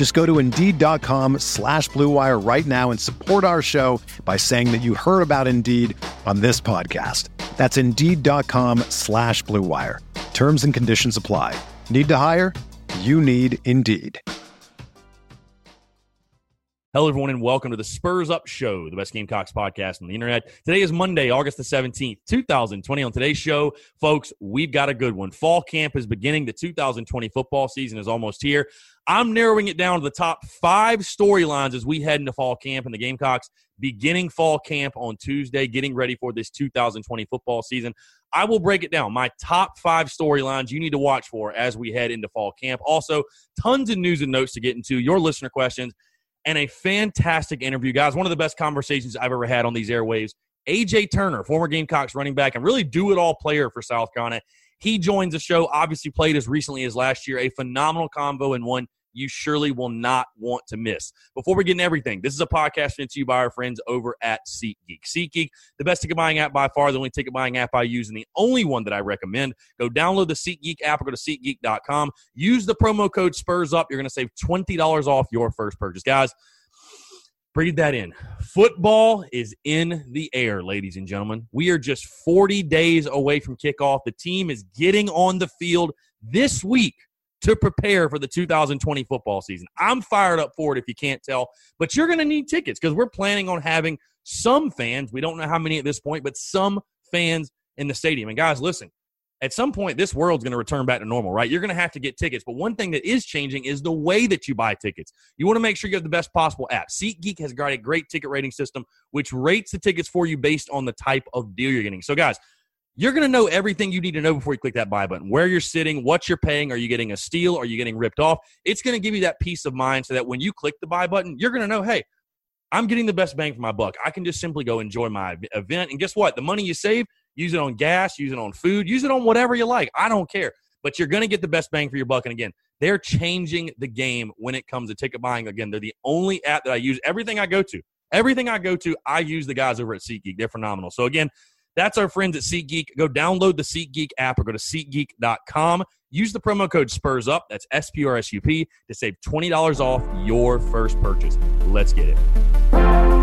Just go to Indeed.com slash BlueWire right now and support our show by saying that you heard about Indeed on this podcast. That's Indeed.com slash BlueWire. Terms and conditions apply. Need to hire? You need Indeed. Hello, everyone, and welcome to the Spurs Up Show, the best Gamecocks podcast on the internet. Today is Monday, August the 17th, 2020. On today's show, folks, we've got a good one. Fall camp is beginning. The 2020 football season is almost here. I'm narrowing it down to the top five storylines as we head into fall camp, and the Gamecocks beginning fall camp on Tuesday, getting ready for this 2020 football season. I will break it down. My top five storylines you need to watch for as we head into fall camp. Also, tons of news and notes to get into, your listener questions and a fantastic interview, guys. One of the best conversations I've ever had on these airwaves. AJ Turner, former Gamecocks running back and really do it all player for South Carolina. He joins the show, obviously played as recently as last year. A phenomenal combo and one you surely will not want to miss. Before we get into everything, this is a podcast sent to you by our friends over at SeatGeek. SeatGeek, the best ticket buying app by far, the only ticket buying app I use, and the only one that I recommend. Go download the SeatGeek app or go to SeatGeek.com. Use the promo code SPURS UP. You're going to save $20 off your first purchase. Guys, breathe that in. Football is in the air, ladies and gentlemen. We are just 40 days away from kickoff. The team is getting on the field this week to prepare for the 2020 football season. I'm fired up for it if you can't tell, but you're going to need tickets because we're planning on having some fans. We don't know how many at this point, but some fans in the stadium. And guys, listen, at some point, this world's going to return back to normal, right? You're going to have to get tickets. But one thing that is changing is the way that you buy tickets. You want to make sure you have the best possible app. SeatGeek has got a great ticket rating system, which rates the tickets for you based on the type of deal you're getting. So, guys, you're going to know everything you need to know before you click that buy button where you're sitting, what you're paying. Are you getting a steal? Are you getting ripped off? It's going to give you that peace of mind so that when you click the buy button, you're going to know, hey, I'm getting the best bang for my buck. I can just simply go enjoy my event. And guess what? The money you save, use it on gas, use it on food, use it on whatever you like. I don't care. But you're going to get the best bang for your buck. And again, they're changing the game when it comes to ticket buying. Again, they're the only app that I use. Everything I go to, everything I go to, I use the guys over at SeatGeek. They're phenomenal. So again, that's our friends at SeatGeek. Go download the SeatGeek app or go to SeatGeek.com. Use the promo code SPURS UP, that's S P R S U P, to save $20 off your first purchase. Let's get it.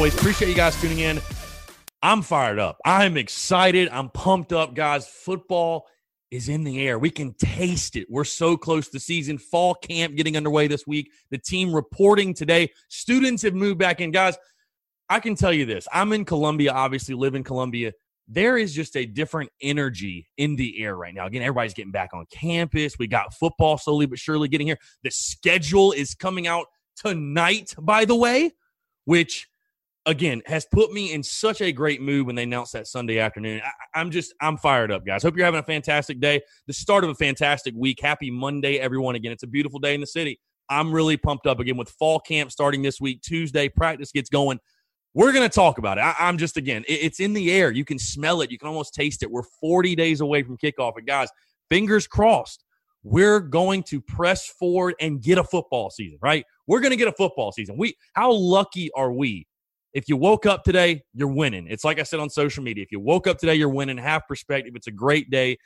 Always, appreciate you guys tuning in. I'm fired up. I'm excited. I'm pumped up, guys. Football is in the air. We can taste it. We're so close to season. Fall camp getting underway this week. The team reporting today. Students have moved back in. Guys, I can tell you this. I'm in Columbia, obviously, live in Columbia. There is just a different energy in the air right now. Again, everybody's getting back on campus. We got football slowly but surely getting here. The schedule is coming out tonight, by the way, which again has put me in such a great mood when they announced that Sunday afternoon. I, am just I'm fired up, guys. Hope you're having a fantastic day. The start of a fantastic week. Happy Monday, everyone. Again, it's a beautiful day in the city. I'm really pumped up again with fall camp starting this week. Tuesday, practice gets going. we're going to talk about it. I, am just, again, it, it's in the air. You can smell it. You can almost taste it. We're 40 days away from kickoff. And guys, fingers crossed, we're going to press forward and get a football season, right? We're going to get a football season. We, how lucky are we? If you woke up today, you're winning. It's like I said on social media. If you woke up today, you're winning. Half perspective. It's a great day.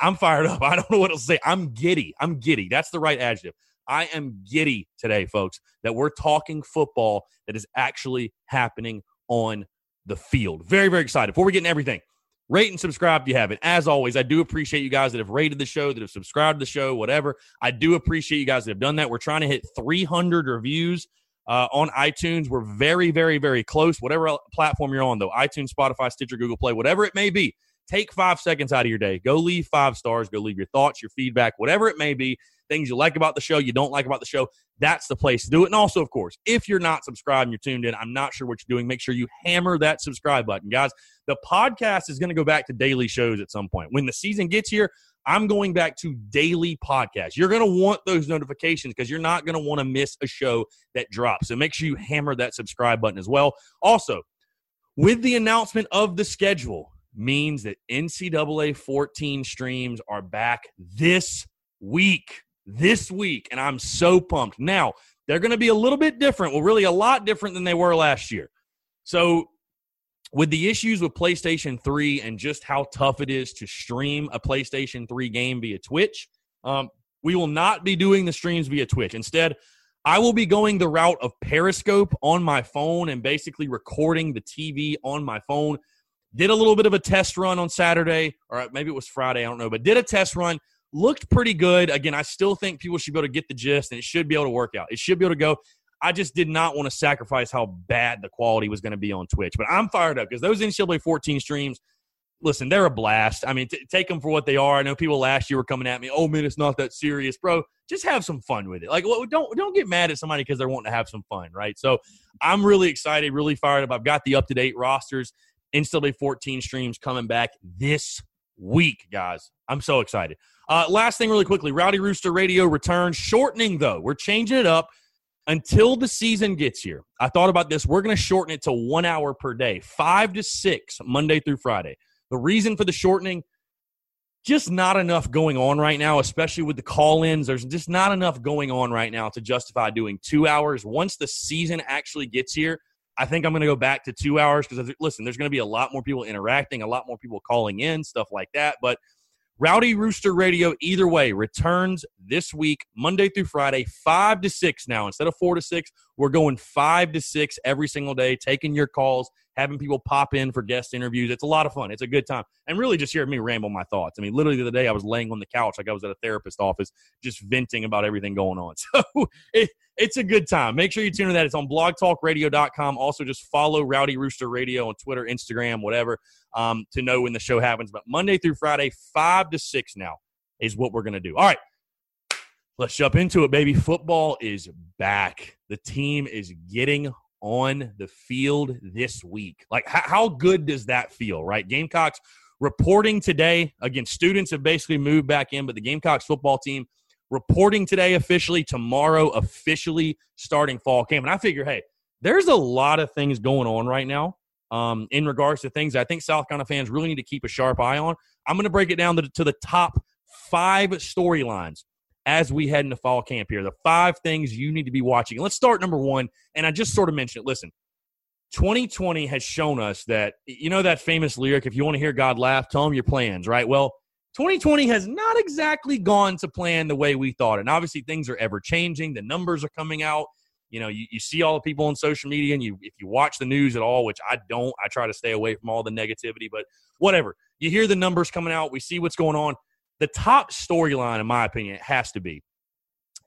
I'm fired up. I don't know what to say. I'm giddy. I'm giddy. That's the right adjective. I am giddy today, folks, that we're talking football that is actually happening on the field. Very, very excited. Before we get into everything, rate and subscribe if you haven't. As always, I do appreciate you guys that have rated the show, that have subscribed to the show, whatever. I do appreciate you guys that have done that. We're trying to hit 300 reviews uh, on iTunes. We're very, very, very close. Whatever platform you're on, though iTunes, Spotify, Stitcher, Google Play, whatever it may be, take five seconds out of your day. Go leave five stars. Go leave your thoughts, your feedback, whatever it may be things you like about the show, you don't like about the show, that's the place to do it. And also, of course, if you're not subscribed and you're tuned in, I'm not sure what you're doing, make sure you hammer that subscribe button. Guys, the podcast is going to go back to daily shows at some point. When the season gets here, I'm going back to daily podcasts. You're going to want those notifications because you're not going to want to miss a show that drops. So make sure you hammer that subscribe button as well. Also, with the announcement of the schedule, means that NCAA 14 streams are back this week this week, and I'm so pumped. Now, they're going to be a little bit different, well, really a lot different than they were last year. So, with the issues with PlayStation 3 and just how tough it is to stream a PlayStation 3 game via Twitch, um, we will not be doing the streams via Twitch. Instead, I will be going the route of Periscope on my phone and basically recording the TV on my phone. Did a little bit of a test run on Saturday, or maybe it was Friday, I don't know, but did a test run looked pretty good. Again, I still think people should be able to get the gist and it should be able to work out. It should be able to go. I just did not want to sacrifice how bad the quality was going to be on Twitch. But I'm fired up because those NCAA 14 streams, listen, they're a blast. I mean, t- take them for what they are. I know people last year were coming at me, oh man, it's not that serious, bro. Just have some fun with it. Like, well, don't don't get mad at somebody because they're wanting to have some fun, right? So I'm really excited, really fired up. I've got the up to date rosters. NCAA 14 streams coming back this week, guys. I'm so excited. Uh, last thing, really quickly Rowdy Rooster Radio returns, shortening though. We're changing it up until the season gets here. I thought about this. We're going to shorten it to one hour per day, five to six, Monday through Friday. The reason for the shortening, just not enough going on right now, especially with the call ins. There's just not enough going on right now to justify doing two hours. Once the season actually gets here, I think I'm going to go back to two hours because, listen, there's going to be a lot more people interacting, a lot more people calling in, stuff like that. But Rowdy Rooster Radio, either way, returns this week, Monday through Friday, 5 to 6 now. Instead of 4 to 6, we're going 5 to 6 every single day, taking your calls, having people pop in for guest interviews. It's a lot of fun. It's a good time. And really just hearing me ramble my thoughts. I mean, literally the other day I was laying on the couch like I was at a therapist office, just venting about everything going on. So it, it's a good time. Make sure you tune in that. It's on blogtalkradio.com. Also, just follow Rowdy Rooster Radio on Twitter, Instagram, whatever, um, to know when the show happens. But Monday through Friday, 5 to 6 now is what we're going to do. All right. Let's jump into it, baby. Football is back. The team is getting on the field this week. Like, how, how good does that feel, right? Gamecocks reporting today. Again, students have basically moved back in, but the Gamecocks football team reporting today officially, tomorrow officially starting fall camp. And I figure, hey, there's a lot of things going on right now um, in regards to things I think South Carolina fans really need to keep a sharp eye on. I'm going to break it down to, to the top five storylines as we head into fall camp here. The five things you need to be watching. Let's start number one. And I just sort of mentioned it. Listen, 2020 has shown us that, you know, that famous lyric, if you want to hear God laugh, tell him your plans, right? Well, 2020 has not exactly gone to plan the way we thought. And obviously, things are ever changing. The numbers are coming out. You know, you, you see all the people on social media, and you if you watch the news at all, which I don't, I try to stay away from all the negativity, but whatever. You hear the numbers coming out, we see what's going on. The top storyline, in my opinion, has to be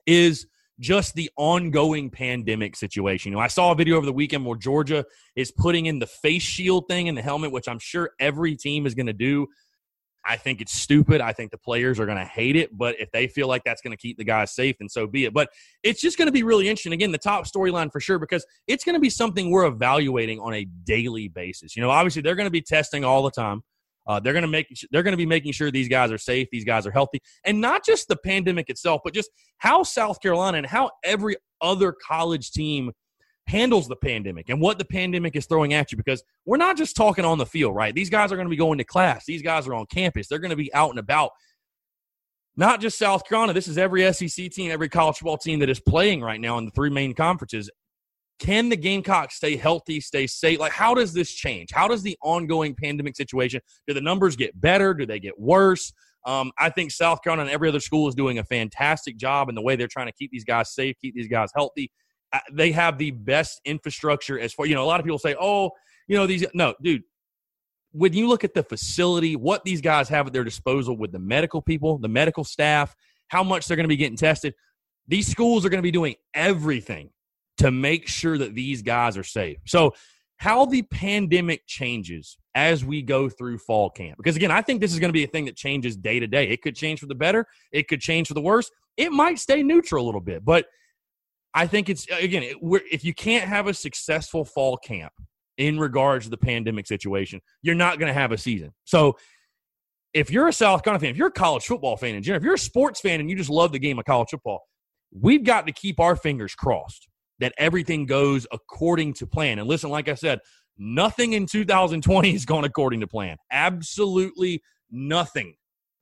is just the ongoing pandemic situation. You know, I saw a video over the weekend where Georgia is putting in the face shield thing in the helmet, which I'm sure every team is going to do. I think it's stupid. I think the players are going to hate it. But if they feel like that's going to keep the guys safe, then so be it. But it's just going to be really interesting. Again, the top storyline for sure, because it's going to be something we're evaluating on a daily basis. You know, obviously they're going to be testing all the time. Uh, they're going to make they're going to be making sure these guys are safe, these guys are healthy, and not just the pandemic itself, but just how South Carolina and how every other college team handles the pandemic and what the pandemic is throwing at you because we're not just talking on the field, right? These guys are going to be going to class. These guys are on campus. They're going to be out and about. Not just South Carolina. This is every SEC team, every college football team that is playing right now in the three main conferences. Can the Gamecocks stay healthy, stay safe? Like, how does this change? How does the ongoing pandemic situation, do the numbers get better? Do they get worse? Um, I think South Carolina and every other school is doing a fantastic job in the way they're trying to keep these guys safe, keep these guys healthy. They have the best infrastructure as far, you know, a lot of people say, oh, you know, these, no, dude, when you look at the facility, what these guys have at their disposal with the medical people, the medical staff, how much they're going to be getting tested, these schools are going to be doing everything to make sure that these guys are safe. So, how the pandemic changes as we go through fall camp. Because again, I think this is going to be a thing that changes day to day. It could change for the better, it could change for the worse. It might stay neutral a little bit, but I think it's again, if you can't have a successful fall camp in regards to the pandemic situation, you're not going to have a season. So, if you're a South Carolina fan, if you're a college football fan in general, if you're a sports fan and you just love the game of college football, we've got to keep our fingers crossed that everything goes according to plan. And listen, like I said, nothing in 2020 has gone according to plan. Absolutely nothing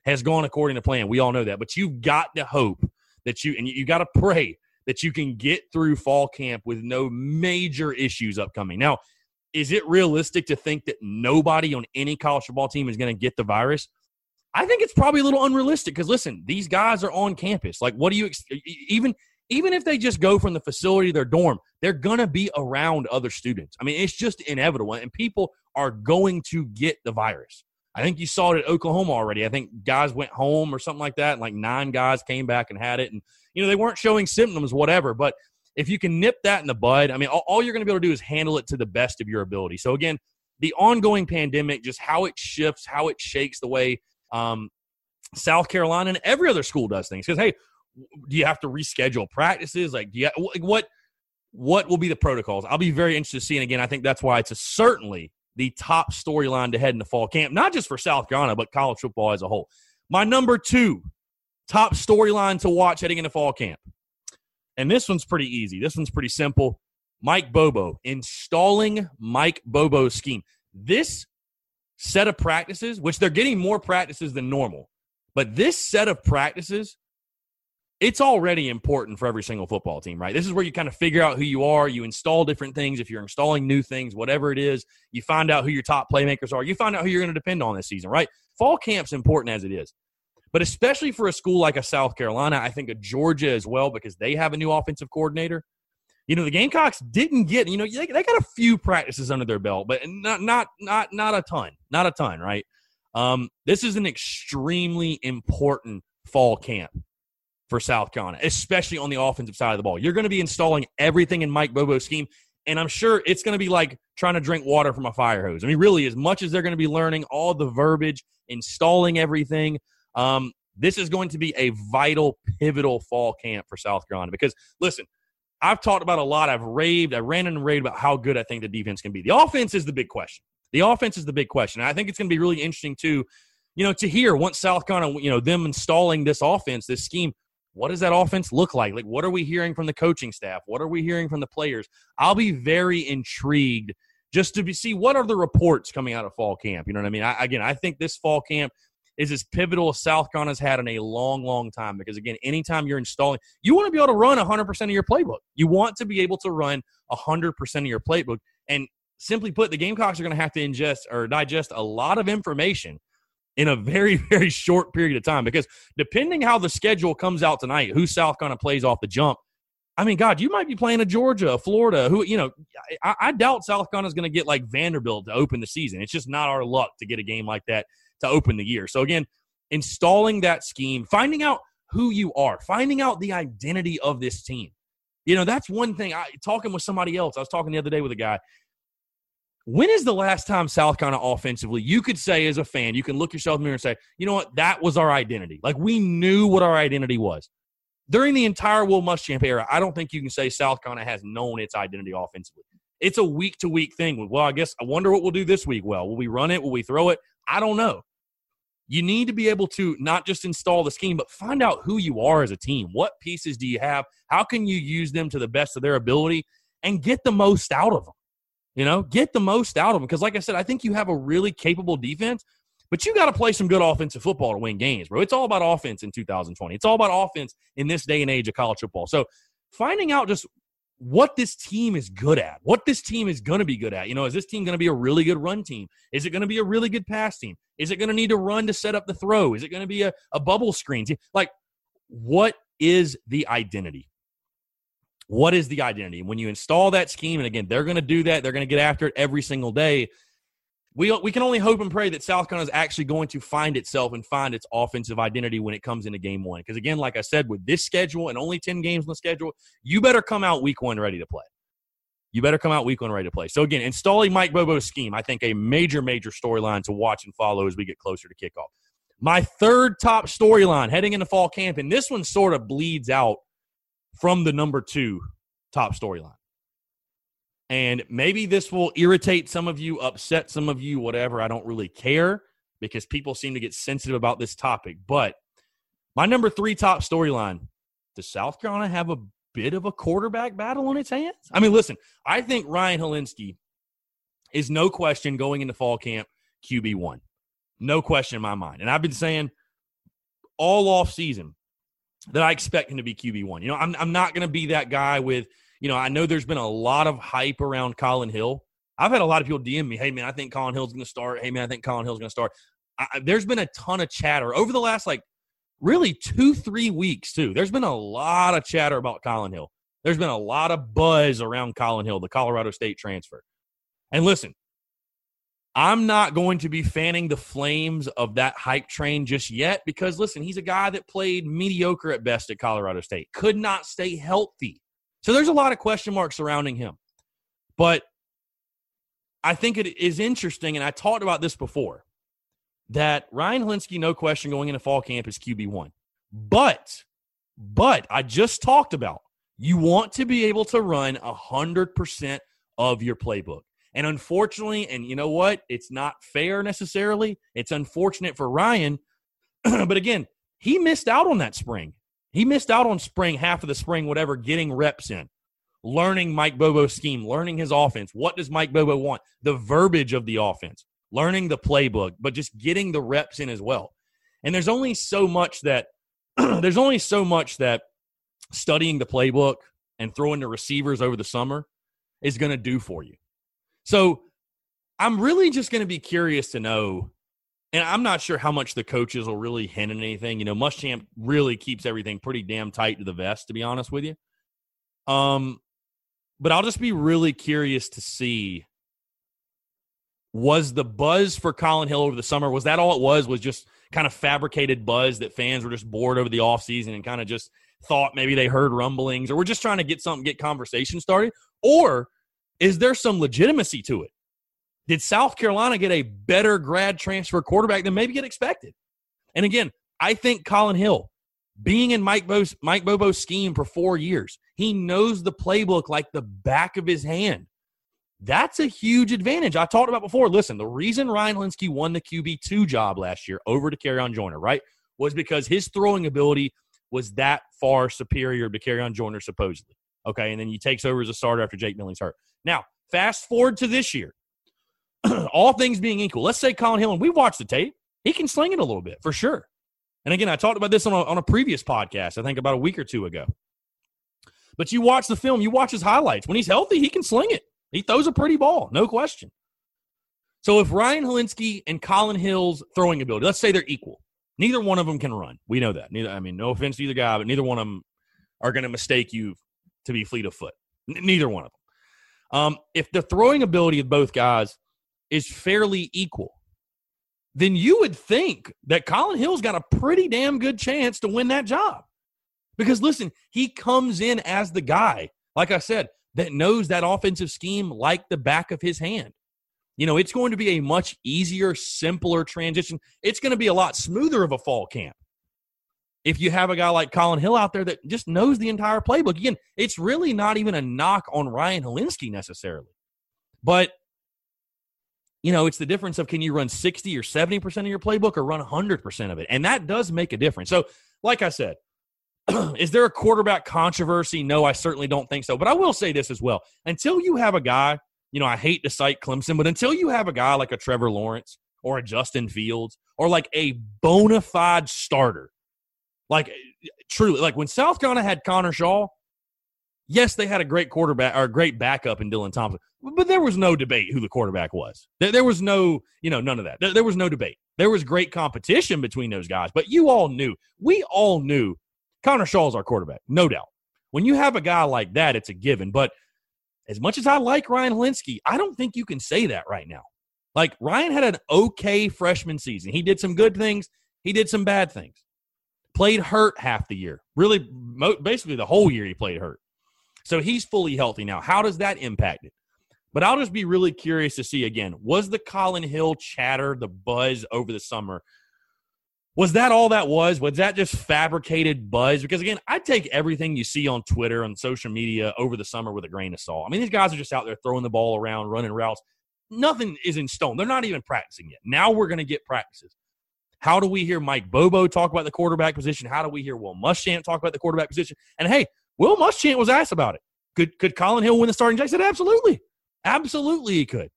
has gone according to plan. We all know that. But you've got to hope that you, and you got to pray that you can get through fall camp with no major issues upcoming. Now, is it realistic to think that nobody on any college football team is going to get the virus? I think it's probably a little unrealistic because listen, these guys are on campus. Like, what do you even even if they just go from the facility to their dorm, they're gonna be around other students. I mean, it's just inevitable, and people are going to get the virus. I think you saw it at Oklahoma already. I think guys went home or something like that, and like nine guys came back and had it, and you know they weren't showing symptoms, whatever. But if you can nip that in the bud, I mean, all, all you're going to be able to do is handle it to the best of your ability. So again, the ongoing pandemic, just how it shifts, how it shakes the way um, South Carolina and every other school does things. Because hey, do you have to reschedule practices? Like, do you what what will be the protocols? I'll be very interested to see. And again, I think that's why it's a, certainly the top storyline to head into fall camp, not just for South Carolina, but college football as a whole. My number two top storyline to watch heading into fall camp. And this one's pretty easy. This one's pretty simple. Mike Bobo installing Mike Bobo's scheme. This set of practices, which they're getting more practices than normal, but this set of practices it's already important for every single football team, right? This is where you kind of figure out who you are. You install different things. If you're installing new things, whatever it is, you find out who your top playmakers are. You find out who you're going to depend on this season, right? Fall camp's important as it is. But especially for a school like a South Carolina, I think a Georgia as well, because they have a new offensive coordinator. You know, the Gamecocks didn't get, you know, they, they got a few practices under their belt, but not not not not a ton. Not a ton, right? Um, this is an extremely important fall camp for South Carolina, especially on the offensive side of the ball. You're going to be installing everything in Mike Bobo's scheme, and I'm sure it's going to be like trying to drink water from a fire hose. I mean, really, as much as they're going to be learning all the verbiage, installing everything, um, this is going to be a vital, pivotal fall camp for South Carolina. Because listen, I've talked about a lot. I've raved, I ran and raved about how good I think the defense can be. The offense is the big question. The offense is the big question. I think it's going to be really interesting too, you know, to hear once South Carolina, you know, them installing this offense, this scheme, what does that offense look like? Like, what are we hearing from the coaching staff? What are we hearing from the players? I'll be very intrigued just to be, see what are the reports coming out of fall camp. You know what I mean? I, again, I think this fall camp is as pivotal as South Carolina's had in a long, long time. Because again, anytime you're installing, you want to be able to run 100% of your playbook. You want to be able to run 100% of your playbook. And simply put, the Gamecocks are going to have to ingest or digest a lot of information in a very, very short period of time. Because depending how the schedule comes out tonight, who South Carolina plays off the jump, I mean, God, you might be playing a Georgia, a Florida, who, you know, I, I doubt South Carolina's going to get like Vanderbilt to open the season. It's just not our luck to get a game like that to open the year. So, again, installing that scheme, finding out who you are, finding out the identity of this team. You know, that's one thing. I talking with somebody else. I was talking the other day with a guy. When is the last time South Carolina offensively you could say as a fan, you can look yourself in the mirror and say, you know what, that was our identity. Like we knew what our identity was. During the entire Will Muschamp era, I don't think you can say South Carolina has known its identity offensively. It's a week to week thing. Well, I guess I wonder what we'll do this week. Well, will we run it? Will we throw it? I don't know. You need to be able to not just install the scheme, but find out who you are as a team. What pieces do you have? How can you use them to the best of their ability? and get the most out of them. You know, get the most out of them. Because, like I said, I think you have a really capable defense, but you got to play some good offensive football to win games, bro. It's all about offense in 2020. It's all about offense in this day and age of college football. So, finding out just what this team is good at, what this team is going to be good at. You know, is this team going to be a really good run team? Is it going to be a really good pass team? Is it going to need to run to set up the throw? Is it going to be a, a bubble screen? Like, what is the identity? What is the identity? When you install that scheme, and again, they're going to do that, they're going to get after it every single day. We, we can only hope and pray that South Carolina is actually going to find itself and find its offensive identity when it comes into game one. Because, again, like I said, with this schedule and only 10 games on the schedule, you better come out week one ready to play. You better come out week one ready to play. So, again, installing Mike Bobo's scheme, I think a major, major storyline to watch and follow as we get closer to kickoff. My third top storyline heading into fall camp, and this one sort of bleeds out from the number two top storyline. And maybe this will irritate some of you, upset some of you, whatever. I don't really care because people seem to get sensitive about this topic. But my number three top storyline does South Carolina have a bit of a quarterback battle on its hands? I mean, listen, I think Ryan Hilinski is no question going into fall camp QB1. No question in my mind. And I've been saying all off season that I expect him to be QB1. You know, I'm, I'm not going to be that guy with, you know, I know there's been a lot of hype around Collin Hill. I've had a lot of people DM me, hey, man, I think Collin Hill's going to start. Hey, man, I think Collin Hill's going to start. I, there's been a ton of chatter over the last, like, really two, three weeks, too. There's been a lot of chatter about Collin Hill. There's been a lot of buzz around Collin Hill, the Colorado State transfer. And listen, I'm not going to be fanning the flames of that hype train just yet because, listen, he's a guy that played mediocre at best at Colorado State, could not stay healthy. So there's a lot of question marks surrounding him. But I think it is interesting, and I talked about this before, that Ryan Hilinski, no question, going into fall camp is QB1. But, but I just talked about you want to be able to run 100% of your playbook. And unfortunately, and you know what? It's not fair necessarily. It's unfortunate for Ryan. but again, he missed out on that spring. He missed out on spring, half of the spring, whatever, getting reps in, learning Mike Bobo's scheme, learning his offense. What does Mike Bobo want? The verbiage of the offense, learning the playbook, but just getting the reps in as well. And there's only so much that there's only so much that studying the playbook and throwing the receivers over the summer is going to do for you. So I'm really just going to be curious to know, and I'm not sure how much the coaches will really hint at anything. You know, Muschamp really keeps everything pretty damn tight to the vest, to be honest with you. Um, but I'll just be really curious to see was the buzz for Collin Hill over the summer was that all it was was just kind of fabricated buzz that fans were just bored over the offseason and kind of just thought maybe they heard rumblings or we're just trying to get something get conversation started or is there some legitimacy to it? Did South Carolina get a better grad transfer quarterback than maybe get expected? And again, I think Collin Hill, being in Mike, Bo's, Mike Bobo's scheme for four years, he knows the playbook like the back of his hand. That's a huge advantage. I talked about before. Listen, the reason Ryan Hilinski won the QB2 job last year over to Dakereon Joyner, right, was because his throwing ability was that far superior to Dakereon Joyner, supposedly. Okay, and then he takes over as a starter after Jake Bentley's hurt. Now, fast forward to this year. All things being equal, let's say Collin Hill, and we watched the tape, he can sling it a little bit for sure. And again, I talked about this on a, on a previous podcast, I think about a week or two ago. But you watch the film, you watch his highlights. When he's healthy, he can sling it. He throws a pretty ball, no question. So if Ryan Hilinski and Collin Hill's throwing ability, let's say they're equal, neither one of them can run. We know that. Neither, I mean, no offense to either guy, but neither one of them are going to mistake you to be fleet of foot. N- neither one of them. Um, if the throwing ability of both guys is fairly equal, then you would think that Collin Hill's got a pretty damn good chance to win that job. Because listen, he comes in as the guy, like I said, that knows that offensive scheme like the back of his hand. You know, it's going to be a much easier, simpler transition. It's going to be a lot smoother of a fall camp if you have a guy like Collin Hill out there that just knows the entire playbook. Again, it's really not even a knock on Ryan Hilinski necessarily. But, you know, it's the difference of can you run 60 or 70% of your playbook or run 100% of it? And that does make a difference. So, like I said, is there a quarterback controversy? No, I certainly don't think so. But I will say this as well. Until you have a guy, you know, I hate to cite Clemson, but until you have a guy like a Trevor Lawrence or a Justin Fields or like a bona fide starter, like eh, truly, like when South Carolina had Connor Shaw, yes, they had a great quarterback or a great backup in Dylan Thompson, but there was no debate who the quarterback was. There, there was no, you know, none of that. There, there was no debate. There was great competition between those guys, but you all knew, we all knew Connor Shaw is our quarterback, no doubt. When you have a guy like that, it's a given. But as much as I like Ryan Hilinski, I don't think you can say that right now. Like Ryan had an okay freshman season. He did some good things, he did some bad things. Played hurt half the year. Really, basically the whole year he played hurt. So he's fully healthy now. How does that impact it? But I'll just be really curious to see again was the Collin Hill chatter, the buzz over the summer, was that all that was? Was that just fabricated buzz? Because again, I take everything you see on Twitter and social media over the summer with a grain of salt. I mean, these guys are just out there throwing the ball around, running routes. Nothing is in stone. They're not even practicing yet. Now we're going to get practices. How do we hear Mike Bobo talk about the quarterback position? How do we hear Will Muschamp talk about the quarterback position? And hey, Will Muschamp was asked about it. Could could Collin Hill win the starting job? He said absolutely, absolutely he could.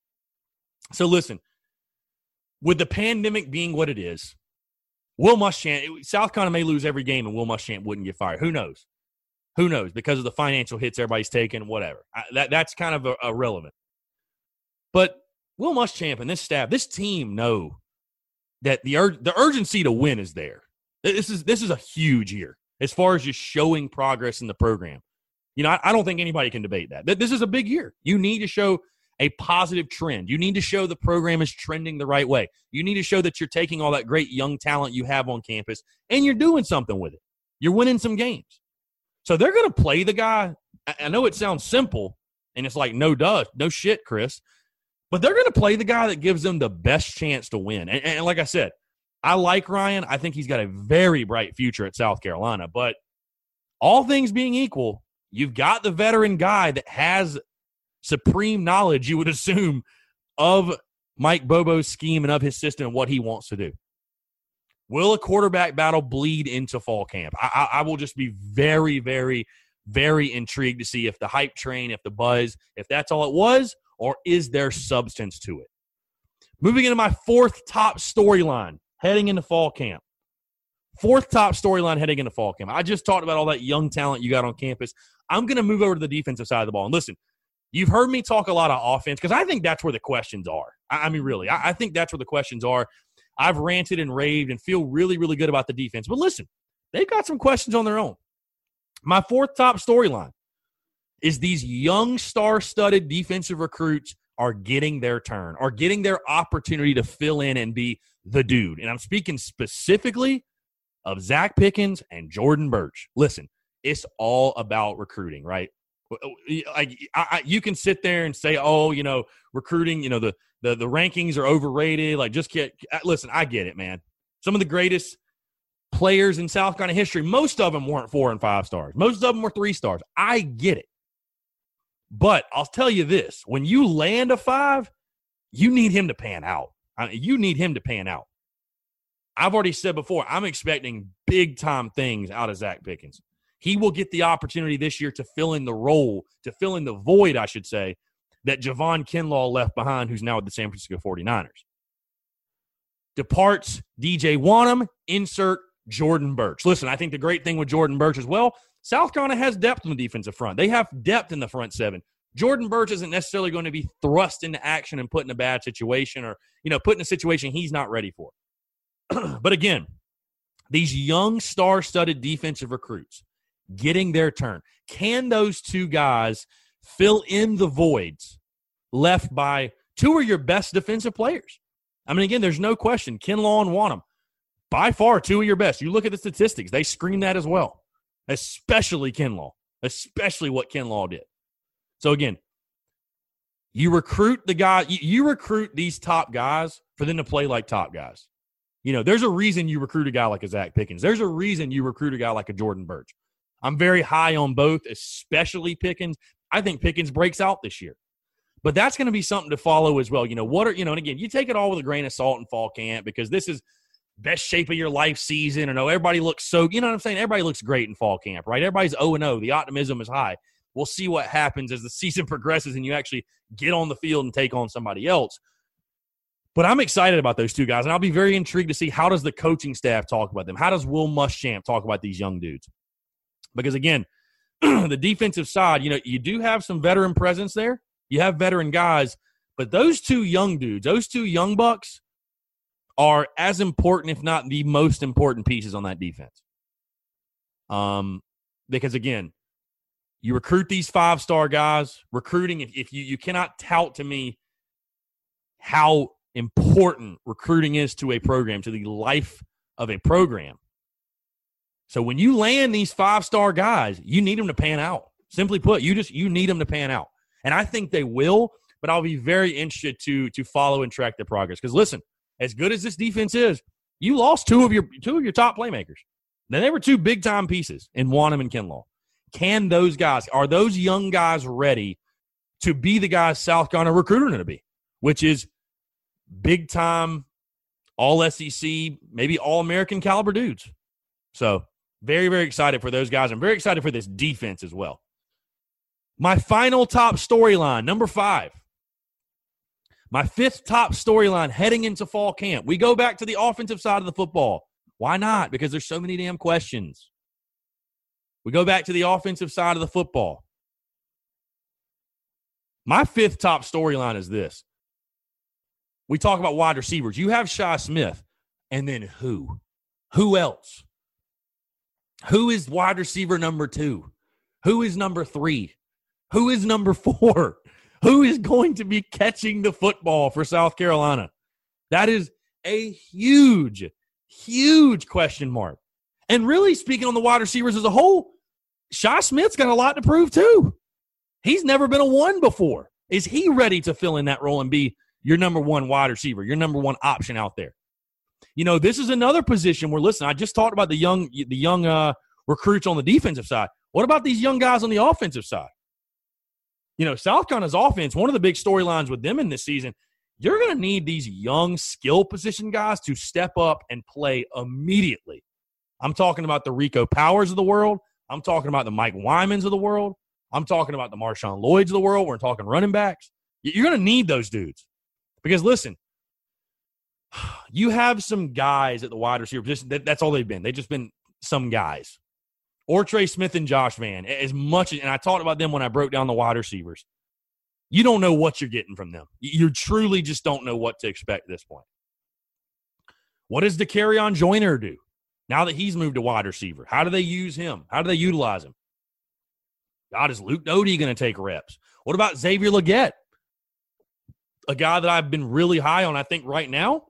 So listen, with the pandemic being what it is, Will Muschamp, South Carolina may lose every game and Will Muschamp wouldn't get fired. Who knows? Who knows? Because of the financial hits everybody's taking, whatever. I, that that's kind of a, irrelevant. But Will Muschamp and this staff, this team know that the ur- the urgency to win is there. This is this is a huge year as far as just showing progress in the program. You know, I, I don't think anybody can debate that. This is a big year. You need to show a positive trend. You need to show the program is trending the right way. You need to show that you're taking all that great young talent you have on campus and you're doing something with it. You're winning some games. So they're going to play the guy. I know it sounds simple and it's like, no, duh, no shit, Chris. But they're going to play the guy that gives them the best chance to win. And, and like I said, I like Ryan. I think he's got a very bright future at South Carolina. But all things being equal, you've got the veteran guy that has supreme knowledge, you would assume, of Mike Bobo's scheme and of his system and what he wants to do. Will a quarterback battle bleed into fall camp? I, I, I, will just be very, very, very intrigued to see if the hype train, if the buzz, if that's all it was, or is there substance to it? Moving into my fourth top storyline heading into fall camp. Fourth top storyline heading into fall camp. I just talked about all that young talent you got on campus. I'm going to move over to the defensive side of the ball. And listen, You've heard me talk a lot of offense because I think that's where the questions are. I, I mean, really, I, I think that's where the questions are. I've ranted and raved and feel really, really good about the defense. But listen, they've got some questions on their own. My fourth top storyline is these young star studded defensive recruits are getting their turn, are getting their opportunity to fill in and be the dude. And I'm speaking specifically of Zach Pickens and Jordan Burch. Listen, it's all about recruiting, right? like you can sit there and say, oh, you know, recruiting, you know, the the the rankings are overrated. Like, just get listen. I get it, man. Some of the greatest players in South Carolina history, most of them weren't four and five stars. Most of them were three stars. I get it. But I'll tell you this: when you land a five, you need him to pan out. I mean, you need him to pan out. I've already said before, I'm expecting big time things out of Zach Pickens he will get the opportunity this year to fill in the role, to fill in the void, I should say, that Javon Kinlaw left behind, who's now at the San Francisco 49ers. Departs DJ Wonnum, insert Jordan Burch. Listen, I think the great thing with Jordan Burch as well, South Carolina has depth on the defensive front. They have depth in the front seven. Jordan Burch isn't necessarily going to be thrust into action and put in a bad situation or, you know, put in a situation he's not ready for. but again, these young star studded defensive recruits, getting their turn. Can those two guys fill in the voids left by two of your best defensive players? I mean, again, there's no question. Kinlaw and Wonnum, by far, two of your best. You look at the statistics, they scream that as well, especially Kinlaw, especially what Kinlaw did. So, again, you recruit the guy, you recruit these top guys for them to play like top guys. You know, there's a reason you recruit a guy like a Zach Pickens. There's a reason you recruit a guy like a Jordan Burch. I'm very high on both, especially Pickens. I think Pickens breaks out this year. But that's going to be something to follow as well. You know, what are, you know, and again, you take it all with a grain of salt in fall camp because this is, best shape of your life season. And oh, everybody looks so, you know what I'm saying? Everybody looks great in fall camp, right? Everybody's 0 0. The optimism is high. We'll see what happens as the season progresses and you actually get on the field and take on somebody else. But I'm excited about those two guys, and I'll be very intrigued to see how does the coaching staff talk about them. How does Will Muschamp talk about these young dudes? Because again, the defensive side, you know, you do have some veteran presence there. You have veteran guys, but those two young dudes, those two young bucks, are as important, if not the most important pieces on that defense. Um, because again, you recruit these five star guys. Recruiting, if, if you you cannot tout to me how important recruiting is to a program, to the life of a program. So when you land these five star guys, you need them to pan out. Simply put, you just you need them to pan out, and I think they will. But I'll be very interested to to follow and track their progress. Because listen, as good as this defense is, you lost two of your two of your top playmakers. Now they were two big time pieces in Wonnum and Kinlaw. Can those guys are those young guys ready to be the guys South Carolina recruiting to be, which is big time, all SEC, maybe all American caliber dudes. So, very, very excited for those guys. I'm very excited for this defense as well. My final top storyline, number five. My fifth top storyline heading into fall camp. We go back to the offensive side of the football. Why not? Because there's so many damn questions. We go back to the offensive side of the football. My fifth top storyline is this we talk about wide receivers. You have Shi Smith, and then who? Who else? Who is wide receiver number two? Who is number three? Who is number four? Who is going to be catching the football for South Carolina? That is a huge, huge question mark. And really speaking on the wide receivers as a whole, Shi Smith's got a lot to prove too. He's never been a one before. Is he ready to fill in that role and be your number one wide receiver, your number one option out there. You know, this is another position where listen, I just talked about the young the young uh, recruits on the defensive side. What about these young guys on the offensive side? You know, South Carolina's offense, one of the big storylines with them in this season, you're going to need these young skill position guys to step up and play immediately. I'm talking about the Rico Powells of the world. I'm talking about the Mike Wymans of the world. I'm talking about the Marshawn Lloyds of the world. We're talking running backs. You're going to need those dudes. Because listen, you have some guys at the wide receiver position. That, that's all they've been. They've just been some guys. OrTre Smith and Josh Vann. As much as, and I talked about them when I broke down the wide receivers. You don't know what you're getting from them. You truly just don't know what to expect at this point. What does Dakereon Joyner do now that he's moved to wide receiver? How do they use him? How do they utilize him? God, is Luke Doty going to take reps? What about Xavier Legette? a guy that I've been really high on. I think right now,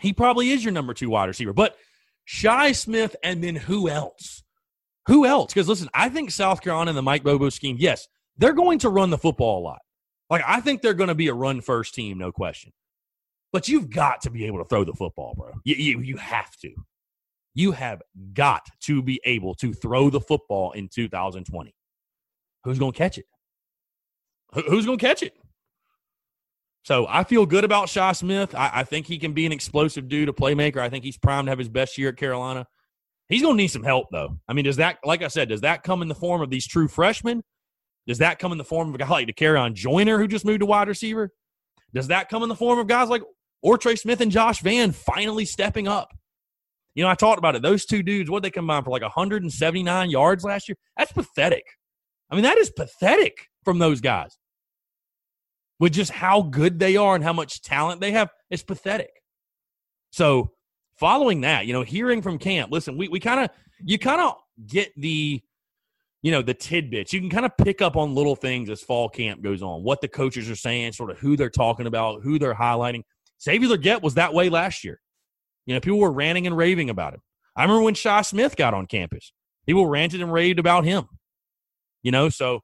he probably is your number two wide receiver. But Shi Smith, and then who else? Who else? Because listen, I think South Carolina and the Mike Bobo scheme, yes, they're going to run the football a lot. Like I think they're going to be a run first team, no question. But you've got to be able to throw the football, bro. You, you, you have to. You have got to be able to throw the football in 2020. Who's going to catch it? Who's going to catch it? So I feel good about Shi Smith. I, I, think he can be an explosive dude, a playmaker. I think he's primed to have his best year at Carolina. He's going to need some help, though. I mean, does that, like I said, does that come in the form of these true freshmen? Does that come in the form of a guy like Dakereon Joyner, who just moved to wide receiver? Does that come in the form of guys like OrTre Smith and Josh Vann finally stepping up? You know, I talked about it. Those two dudes, what they combine for like 179 yards last year? That's pathetic. I mean, that is pathetic from those guys with just how good they are and how much talent they have, it's pathetic. So, following that, you know, hearing from camp, listen, we, we kind of, you kind of get the, you know, the tidbits. You can kind of pick up on little things as fall camp goes on, what the coaches are saying, sort of who they're talking about, who they're highlighting. Xavier Legette was that way last year. You know, people were ranting and raving about him. I remember when Shi Smith got on campus, people ranted and raved about him. You know, so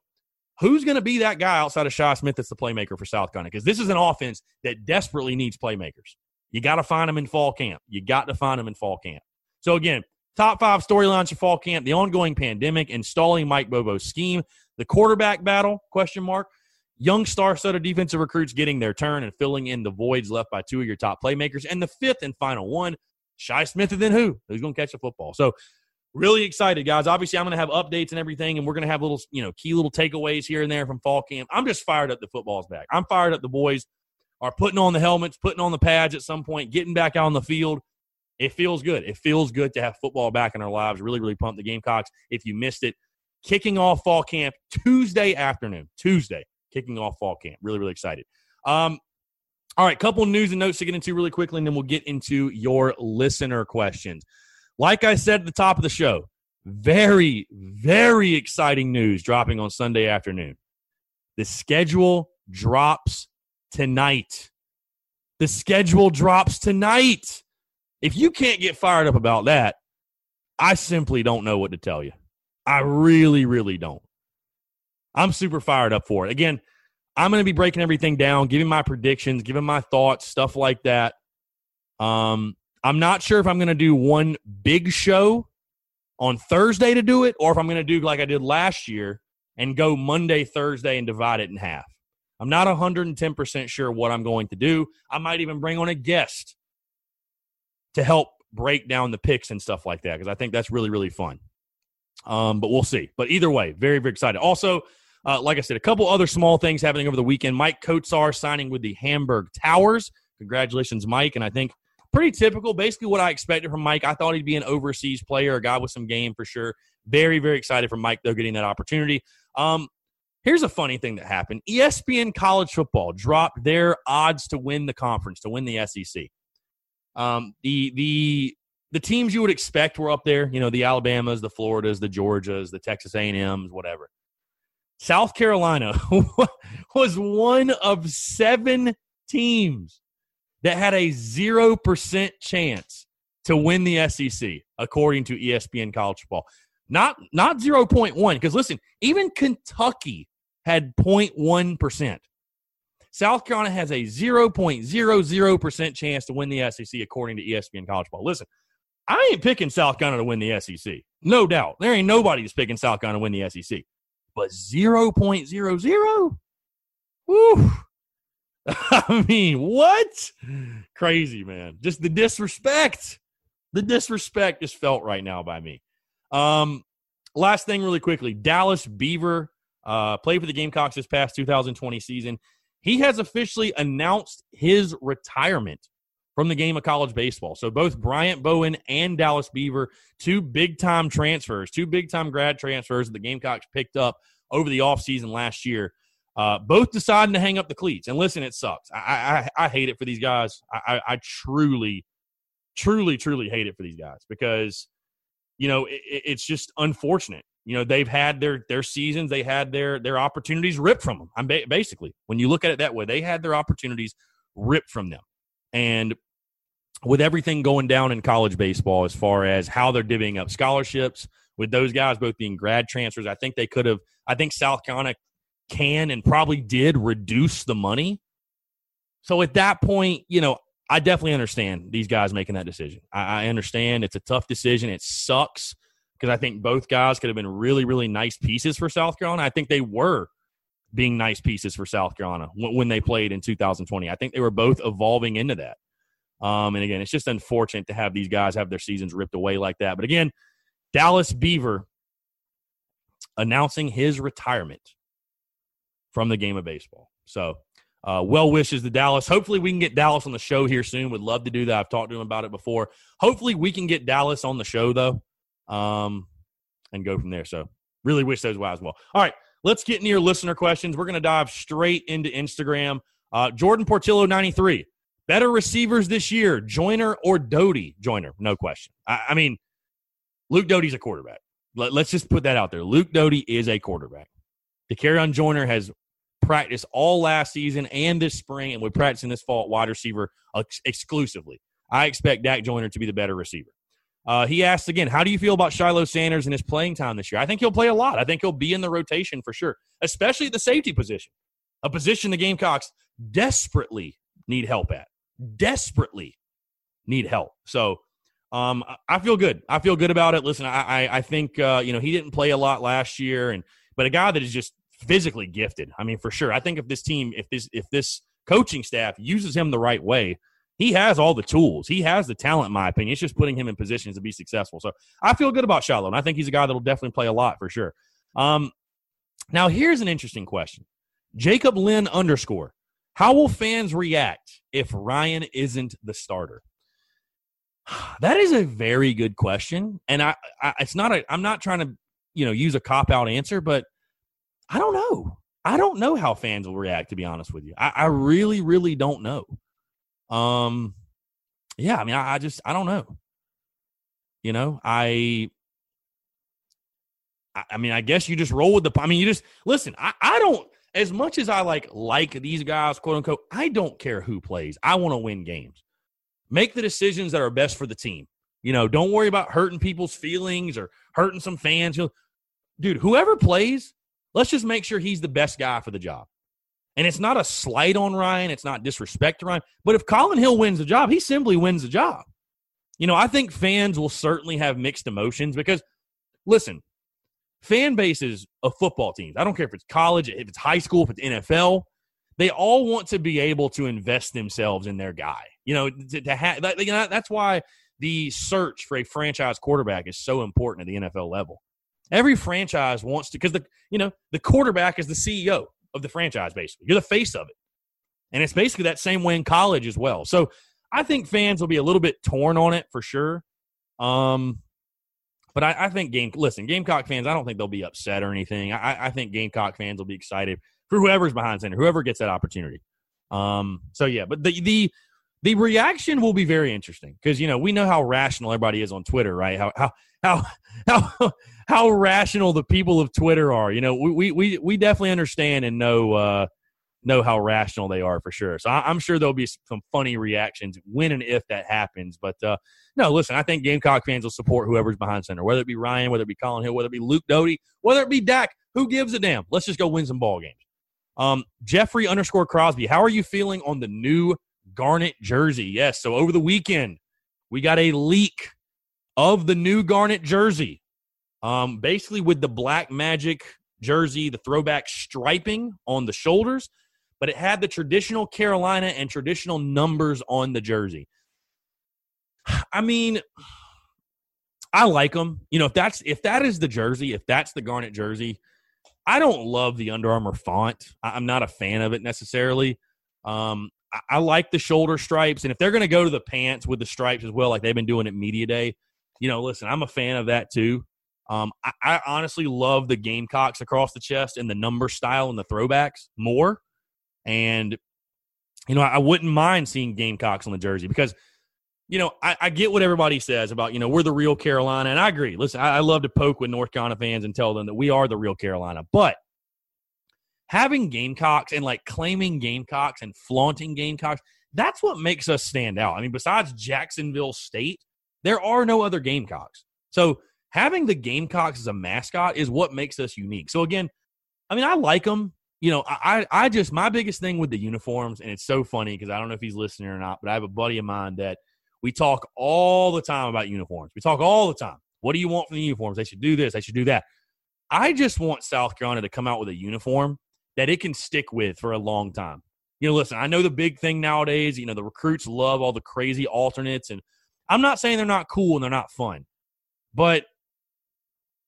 Who's going to be that guy outside of Shi Smith that's the playmaker for South Carolina? Because this is an offense that desperately needs playmakers. You got to find them in fall camp. You got to find them in fall camp. So again, top five storylines for fall camp: the ongoing pandemic, installing Mike Bobo's scheme, the quarterback battle question mark, young star-studded defensive recruits getting their turn and filling in the voids left by two of your top playmakers, and the fifth and final one: Shi Smith and then who? Who's going to catch the football? So really excited, guys. Obviously, I'm going to have updates and everything, and we're going to have little, you know, key little takeaways here and there from fall camp. I'm just fired up. The football's back. I'm fired up. The boys are putting on the helmets, putting on the pads at some point, getting back out on the field. It feels good. It feels good to have football back in our lives. Really, really pumped the Gamecocks. If you missed it, kicking off fall camp Tuesday afternoon. Tuesday, kicking off fall camp. Really, really excited. Um, all right, couple news and notes to get into really quickly, and then we'll get into your listener questions. Like I said at the top of the show, very, very exciting news dropping on Sunday afternoon. The schedule drops tonight. The schedule drops tonight. If you can't get fired up about that, I simply don't know what to tell you. I really, really don't. I'm super fired up for it. Again, I'm going to be breaking everything down, giving my predictions, giving my thoughts, stuff like that. Um, I'm not sure if I'm going to do one big show on Thursday to do it, or if I'm going to do like I did last year and go Monday, Thursday, and divide it in half. I'm not 110% sure what I'm going to do. I might even bring on a guest to help break down the picks and stuff like that because I think that's really, really fun. Um, but we'll see. But either way, very, very excited. Also, uh, like I said, a couple other small things happening over the weekend. Mike Kotsar signing with the Hamburg Towers. Congratulations, Mike. And I think pretty typical, basically what I expected from Mike. I thought he'd be an overseas player, a guy with some game for sure. Very, very excited for Mike, though, getting that opportunity. Um, here's a funny thing that happened ESPN College Football dropped their odds to win the conference, to win the SEC. Um, the, the, the teams you would expect were up there, you know, the Alabamas, the Floridas, the Georgias, the Texas A&Ms, whatever. South Carolina was one of seven teams that had a 0% chance to win the SEC, according to ESPN College Football. Not, not 0.1, because listen, even Kentucky had 0.1%. South Carolina has a 0.00% chance to win the SEC, according to ESPN College Football. Listen, I ain't picking South Carolina to win the SEC. No doubt. There ain't nobody that's picking South Carolina to win the SEC but 0.00? Woo. I mean, what? Crazy, man. Just the disrespect. The disrespect is felt right now by me. Um, last thing, really quickly Dallas Beaver uh, played for the Gamecocks this past 2020 season. He has officially announced his retirement from the game of college baseball. So both Bryant Bowen and Dallas Beaver, two big time transfers, two big time grad transfers that the Gamecocks picked up over the offseason last year. Uh, both deciding to hang up the cleats. And listen, it sucks. I I, I hate it for these guys. I, I, truly, truly, truly hate it for these guys because you know it, it's just unfortunate. You know they've had their their seasons, they had their their opportunities ripped from them. I'm ba- basically when you look at it that way, they had their opportunities ripped from them, and with everything going down in college baseball as far as how they're divvying up scholarships with those guys both being grad transfers i think they could have i think south carolina can and probably did reduce the money. So at that point you know i definitely understand these guys making that decision. I, I understand it's a tough decision. It sucks because i think both guys could have been really really nice pieces for south carolina i think they were being nice pieces for south carolina when, when they played in 2020 i think they were both evolving into that um, and again, it's just unfortunate to have these guys have their seasons ripped away like that. But again, Dallas Beaver announcing his retirement from the game of baseball. So, uh, well wishes to Dallas. Hopefully, we can get Dallas on the show here soon. Would love to do that. I've talked to him about it before. Hopefully, we can get Dallas on the show though, um, and go from there. So, really wish those guys well. All right, let's get into your listener questions. We're going to dive straight into Instagram. Uh, Jordan Portillo ninety three. Better receivers this year, Joyner or Doty? Joyner, no question. I, I mean, Luke Doty's a quarterback. Let, us just put that out there. Luke Doty is a quarterback. Dakereon Joyner has practiced all last season and this spring, and we're practicing this fall wide receiver ex- exclusively. I expect Dak Joyner to be the better receiver. Uh, he asked again, how do you feel about Shiloh Sanders and his playing time this year? I think he'll play a lot. I think he'll be in the rotation for sure, especially the safety position, a position the Gamecocks desperately need help at desperately need help. So um, I feel good. I feel good about it. Listen, I I, I think uh, you know he didn't play a lot last year, and but a guy that is just physically gifted. I mean, for sure. I think if this team, if this if this coaching staff uses him the right way, he has all the tools. He has the talent, in my opinion. It's just putting him in positions to be successful. So I feel good about Shiloh, and I think he's a guy that will definitely play a lot for sure. Um, now, here's an interesting question Jacob Lynn underscore. How will fans react if Ryan isn't the starter? That is a very good question, and I, I it's not a. I'm not trying to, you know, use a cop out answer, but I don't know. I don't know how fans will react. To be honest with you, I, I really, really don't know. Um, yeah, I mean, I, I just I don't know. You know, I I mean, I guess you just roll with the. I mean, you just listen. I, I don't as much as I like like these guys, quote unquote. I don't care who plays. I want to win games. Make the decisions that are best for the team. You know, don't worry about hurting people's feelings or hurting some fans. Dude, whoever plays, let's just make sure he's the best guy for the job. And it's not a slight on Ryan. It's not disrespect to Ryan. But if Collin Hill wins the job, he simply wins the job. You know, I think fans will certainly have mixed emotions because, listen, fan bases of football teams, I don't care if it's college, if it's high school, if it's NFL, they all want to be able to invest themselves in their guy. You know, to, to have that, you know, that's why the search for a franchise quarterback is so important at the NFL level. Every franchise wants to because the you know the quarterback is the CEO of the franchise. Basically, you're the face of it, and it's basically that same way in college as well. So I think fans will be a little bit torn on it for sure. Um, but I, I, think game. Listen, Gamecock fans. I don't think they'll be upset or anything. I, I, think Gamecock fans will be excited for whoever's behind center, whoever gets that opportunity. Um. So yeah, but the the the reaction will be very interesting because you know we know how rational everybody is on Twitter, right? How how how how how rational the people of Twitter are. You know, we we we definitely understand and know uh, know how rational they are for sure. So I, am sure there'll be some funny reactions when and if that happens. But uh, no, listen, I think Gamecock fans will support whoever's behind center, whether it be Ryan, whether it be Collin Hill, whether it be Luke Doty, whether it be Dak. Who gives a damn? Let's just go win some ball games. Um, Jeffrey underscore Crosby, how are you feeling on the new Garnet jersey? Yes, so over the weekend we got a leak of the new Garnet jersey. Um, basically with the black magic jersey, the throwback striping on the shoulders, but it had the traditional Carolina and traditional numbers on the jersey. I mean, I like them. You know, if that's if that is the jersey, if that's the garnet jersey, I don't love the Under Armour font. I'm not a fan of it necessarily. Um, I, I like the shoulder stripes, and if they're going to go to the pants with the stripes as well, like they've been doing at media day, you know, listen, I'm a fan of that too. Um, I, I, honestly love the Gamecocks across the chest and the number style and the throwbacks more. And, you know, I, I wouldn't mind seeing Gamecocks on the jersey because, you know, I, I, get what everybody says about, you know, we're the real Carolina. And I agree. Listen, I, I love to poke with North Carolina fans and tell them that we are the real Carolina. But having Gamecocks and like claiming Gamecocks and flaunting Gamecocks, that's what makes us stand out. I mean, besides Jacksonville State, there are no other Gamecocks. So having the Gamecocks as a mascot is what makes us unique. So again, I mean, I like them. You know, I I just my biggest thing with the uniforms, and it's so funny because I don't know if he's listening or not, but I have a buddy of mine that we talk all the time about uniforms. We talk all the time. What do you want from the uniforms? They should do this. They should do that. I just want South Carolina to come out with a uniform that it can stick with for a long time. You know, listen, I know the big thing nowadays, you know, the recruits love all the crazy alternates. And I'm not saying they're not cool and they're not fun, but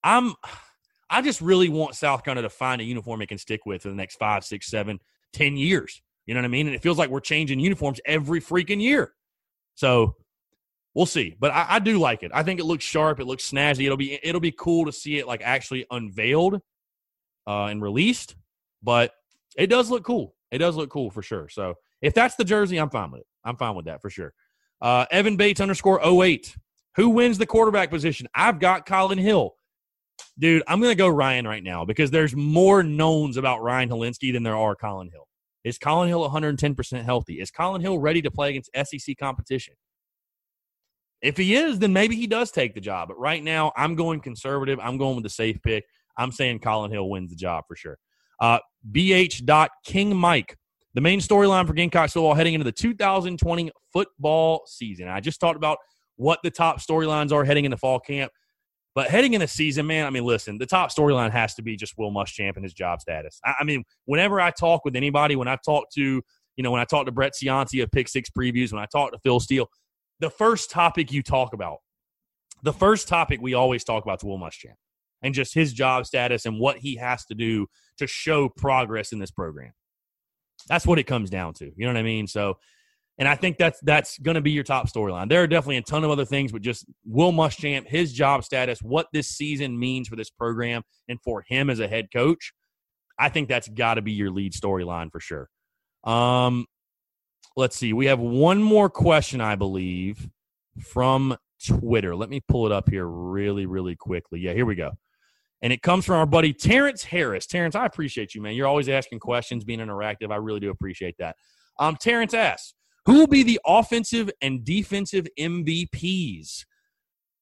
I'm I just really want South Carolina to find a uniform it can stick with for the next five, six, seven, ten years. You know what I mean? And it feels like we're changing uniforms every freaking year. So we'll see. But I, I, do like it. I think it looks sharp. It looks snazzy. It'll be it'll be cool to see it like actually unveiled uh, and released. But it does look cool. It does look cool for sure. So if that's the jersey, I'm fine with it. I'm fine with that for sure. Uh, Evan Bates underscore 08. Who wins the quarterback position? I've got Collin Hill. Dude, I'm going to go Ryan right now because there's more knowns about Ryan Hilinski than there are Collin Hill. Is Collin Hill 110% healthy? Is Collin Hill ready to play against SEC competition? If he is, then maybe he does take the job. But right now, I'm going conservative. I'm going with the safe pick. I'm saying Collin Hill wins the job for sure. Uh, BH. King Mike. The main storyline for Gamecocks football heading into the 2020 football season. I just talked about what the top storylines are heading into fall camp. But heading in the season, man, I mean, listen, the top storyline has to be just Will Muschamp and his job status. I, I, mean, whenever I talk with anybody, when I talk to you know, when I talk to Brett Cianci of Pick Six Previews, when I talk to Phil Steele, the first topic you talk about, the first topic we always talk about is Will Muschamp and just his job status and what he has to do to show progress in this program. That's what it comes down to. You know what I mean? So, and I think that's that's going to be your top storyline. There are definitely a ton of other things, but just Will Muschamp, his job status, what this season means for this program and for him as a head coach. I think that's got to be your lead storyline for sure. Um, let's see. We have one more question, I believe, from Twitter. Let me pull it up here really, really quickly. Yeah, here we go. And it comes from our buddy Terrence Harris. Terrence, I appreciate you, man. You're always asking questions, being interactive. I really do appreciate that. Um, Terrence asks, who will be the offensive and defensive MVPs?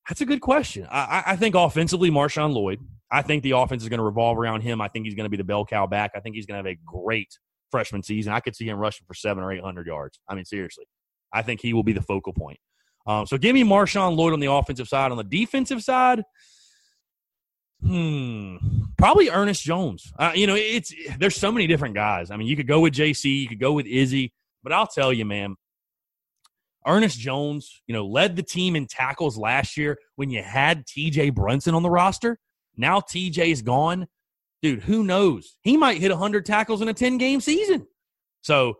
That's a good question. I, I think offensively, Marshawn Lloyd. I think the offense is going to revolve around him. I think he's going to be the bell cow back. I think he's going to have a great freshman season. I could see him rushing for seven or eight hundred yards. I mean, seriously, I think he will be the focal point. Um, so give me Marshawn Lloyd on the offensive side. On the defensive side, hmm, probably Ernest Jones. Uh, you know, it's there's so many different guys. I mean, you could go with JC, you could go with Izzy, but I'll tell you, man, Ernest Jones, you know, led the team in tackles last year when you had TJ Brunson on the roster. Now TJ's gone. Dude, who knows? He might hit 100 tackles in a 10 game season. So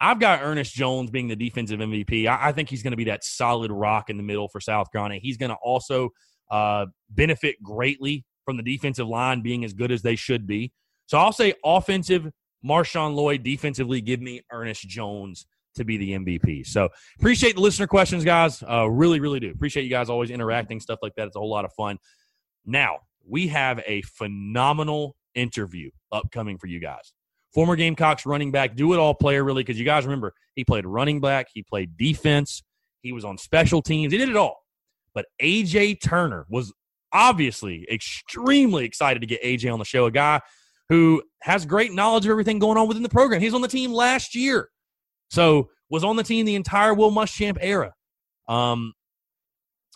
I've got Ernest Jones being the defensive MVP. I, I think he's going to be that solid rock in the middle for South Carolina. He's going to also uh, benefit greatly from the defensive line being as good as they should be. So I'll say offensive, Marshawn Lloyd, defensively, give me Ernest Jones to be the MVP. So appreciate the listener questions, guys. Uh, really, really do. Appreciate you guys always interacting, stuff like that. It's a whole lot of fun. Now, we have a phenomenal interview upcoming for you guys. Former Gamecocks running back, do it all player, really, because you guys remember he played running back, he played defense, he was on special teams, he did it all. But AJ Turner was obviously extremely excited to get AJ on the show, a guy who has great knowledge of everything going on within the program. He's on the team last year. So was on the team the entire Will Muschamp era. Um,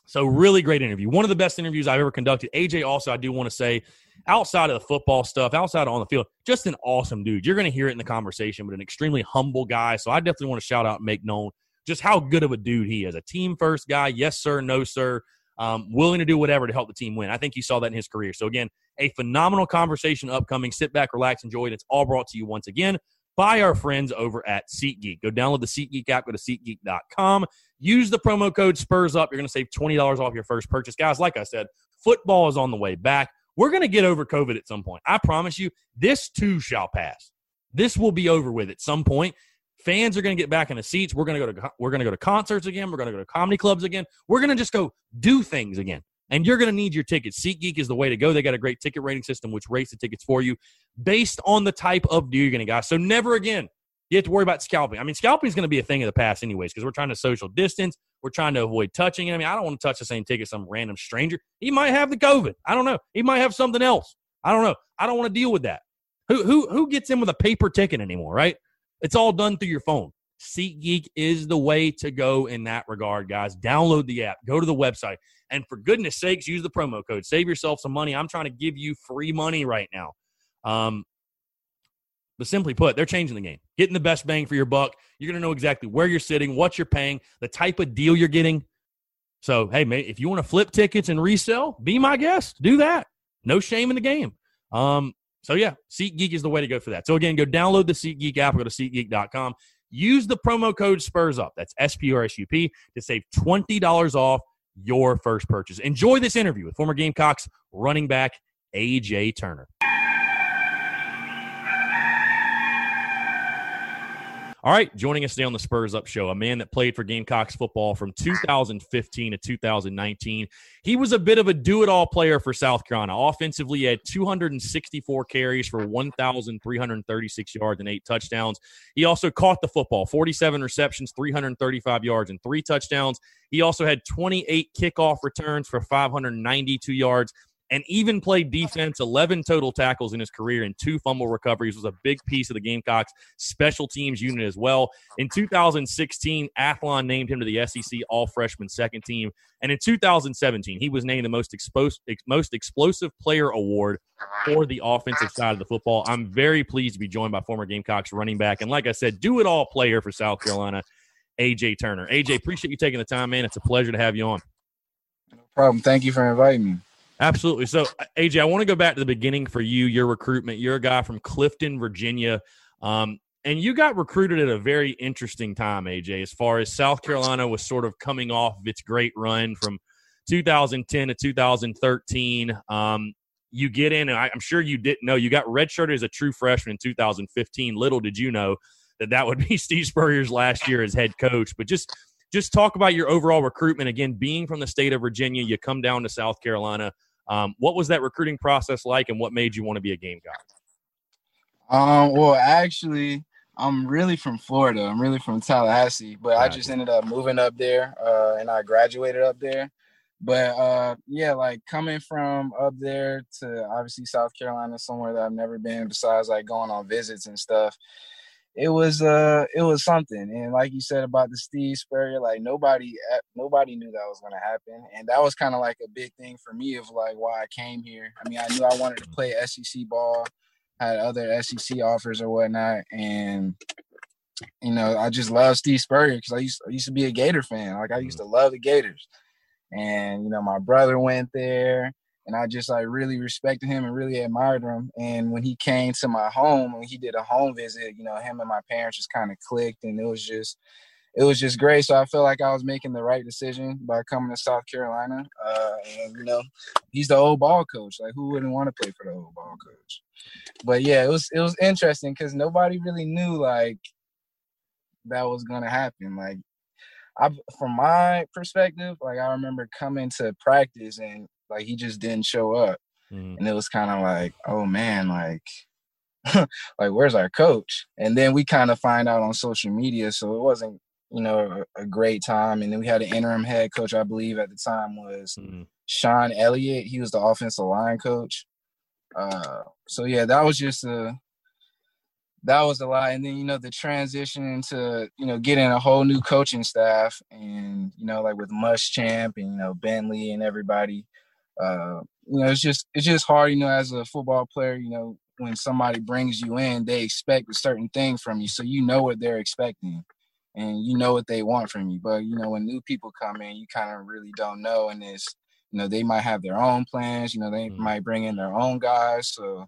so really great interview. One of the best interviews I've ever conducted. AJ also, I do want to say, outside of the football stuff, outside on the field, just an awesome dude. You're going to hear it in the conversation, but an extremely humble guy. So I definitely want to shout out make known just how good of a dude he is. A team first guy. Yes, sir. No, sir. Um, willing to do whatever to help the team win. I think you saw that in his career. So again, a phenomenal conversation upcoming. Sit back, relax, enjoy it. It's all brought to you once again by our friends over at SeatGeek. Go download the SeatGeek app, go to SeatGeek.com. Use the promo code SPURS UP. You're going to save $20 off your first purchase. Guys, like I said, football is on the way back. We're going to get over COVID at some point. I promise you, this too shall pass. This will be over with at some point. Fans are going to get back in the seats. We're going to go to we're going to go to concerts again. We're going to go to comedy clubs again. We're going to just go do things again and you're going to need your tickets. SeatGeek is the way to go. They got a great ticket rating system which rates the tickets for you based on the type of deal you're going to get. So never again you have to worry about scalping. I mean, scalping is going to be a thing of the past anyways because we're trying to social distance. We're trying to avoid touching. I mean, I don't want to touch the same ticket some random stranger. He might have the COVID. I don't know. He might have something else. I don't know. I don't want to deal with that. Who who who gets in with a paper ticket anymore? Right? It's all done through your phone. SeatGeek is the way to go in that regard, guys. Download the app, go to the website, and for goodness sakes, use the promo code. Save yourself some money. I'm trying to give you free money right now. Um, but simply put, they're changing the game, getting the best bang for your buck. You're going to know exactly where you're sitting, what you're paying, the type of deal you're getting. So, hey, mate, if you want to flip tickets and resell, be my guest. Do that. No shame in the game. Um, so, yeah, SeatGeek is the way to go for that. So, again, go download the SeatGeek app, go to SeatGeek.com. Use the promo code SPURS UP. That's S P R S U P to save $20 off your first purchase. Enjoy this interview with former Gamecocks running back AJ Turner. All right, joining us today on the Spurs Up Show, a man that played for Gamecocks football from 2015 to 2019. He was a bit of a do it all player for South Carolina. Offensively, he had 264 carries for 1,336 yards and eight touchdowns. He also caught the football 47 receptions, 335 yards, and three touchdowns. He also had 28 kickoff returns for 592 yards and even played defense, 11 total tackles in his career and two fumble recoveries, was a big piece of the Gamecocks special teams unit as well. In 2016, Athlon named him to the SEC All Freshman Second Team, and in 2017, he was named the most exposed, most explosive player award for the offensive side of the football. I'm very pleased to be joined by former Gamecocks running back, and like I said, do it all player for South Carolina, AJ Turner. AJ, appreciate you taking the time, man. It's a pleasure to have you on. No problem. Thank you for inviting me. Absolutely. So, AJ, I want to go back to the beginning for you, your recruitment. You're a guy from Clifton, Virginia. Um, and you got recruited at a very interesting time, AJ, as far as South Carolina was sort of coming off of its great run from 2010 to 2013. Um, you get in, and I, am sure you didn't know, you got redshirted as a true freshman in 2015. Little did you know that that would be Steve Spurrier's last year as head coach. But just just talk about your overall recruitment. Again, being from the state of Virginia, you come down to South Carolina. Um, what was that recruiting process like, and what made you want to be a Gamecock? Um, well, actually, I'm really from Florida. I'm really from Tallahassee, but I just ended up moving up there, uh, and I graduated up there. But uh, yeah, like coming from up there to obviously South Carolina, somewhere that I've never been, besides like going on visits and stuff it was uh it was something and like you said about the steve spurrier like nobody eh, nobody knew that was going to happen and that was kind of like a big thing for me of like why i came here. I mean i knew i wanted to play sec ball had other sec offers or whatnot and you know i just love steve spurrier because I used, I used to be a gator fan like i used to love the gators and you know my brother went there and I just like really respected him and really admired him. And when he came to my home, when he did a home visit, you know, him and my parents just kind of clicked, and it was just, it was just great. So I felt like I was making the right decision by coming to South Carolina. Uh, and you know, he's the old ball coach. Like, who wouldn't want to play for the old ball coach? But yeah, it was it was interesting because nobody really knew like that was gonna happen. Like I, from my perspective, like I remember coming to practice and like he just didn't show up. Mm. And it was kind of like, oh man, like like where's our coach? And then we kind of find out on social media, so it wasn't you know a, a, great time. And then we had an interim head coach, I believe at the time was mm. Shawn Elliott. He was the offensive line coach. Uh, so yeah, that was just a that was a lot. And then, you know, the transition into, you know, getting a whole new coaching staff and, you know, like with Muschamp and, you know, Bentley and everybody, uh, you know, it's just it's just hard, you know, as a football player, you know, when somebody brings you in, they expect a certain thing from you, so you know what they're expecting, and you know what they want from you. But you know, when new people come in, you kind of really don't know, and it's you know they might have their own plans. You know, they mm-hmm. might bring in their own guys, so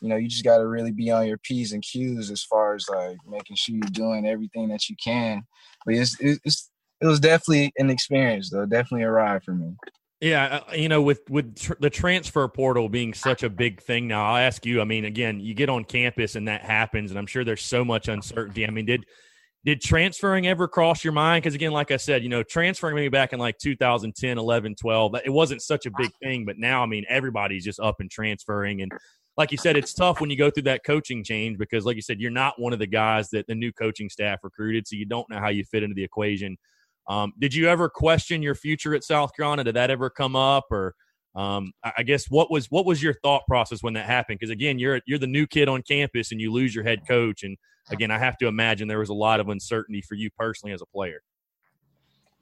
you know you just got to really be on your p's and q's as far as like making sure you're doing everything that you can. But it's it's it was definitely an experience though, definitely a ride for me. Yeah, uh, you know, with with tr- the transfer portal being such a big thing now, I'll ask you. I mean, again, you get on campus and that happens, and I'm sure there's so much uncertainty. I mean, did did transferring ever cross your mind? Because again, like I said, you know, transferring maybe back in like 2010, 11, 12, it wasn't such a big thing. But now, I mean, everybody's just up and transferring, and like you said, it's tough when you go through that coaching change because, like you said, you're not one of the guys that the new coaching staff recruited, so you don't know how you fit into the equation. Um, did you ever question your future at South Carolina? Did that ever come up, or um, I guess what was what was your thought process when that happened? Because again, you're you're the new kid on campus and you lose your head coach, and again, I have to imagine there was a lot of uncertainty for you personally as a player.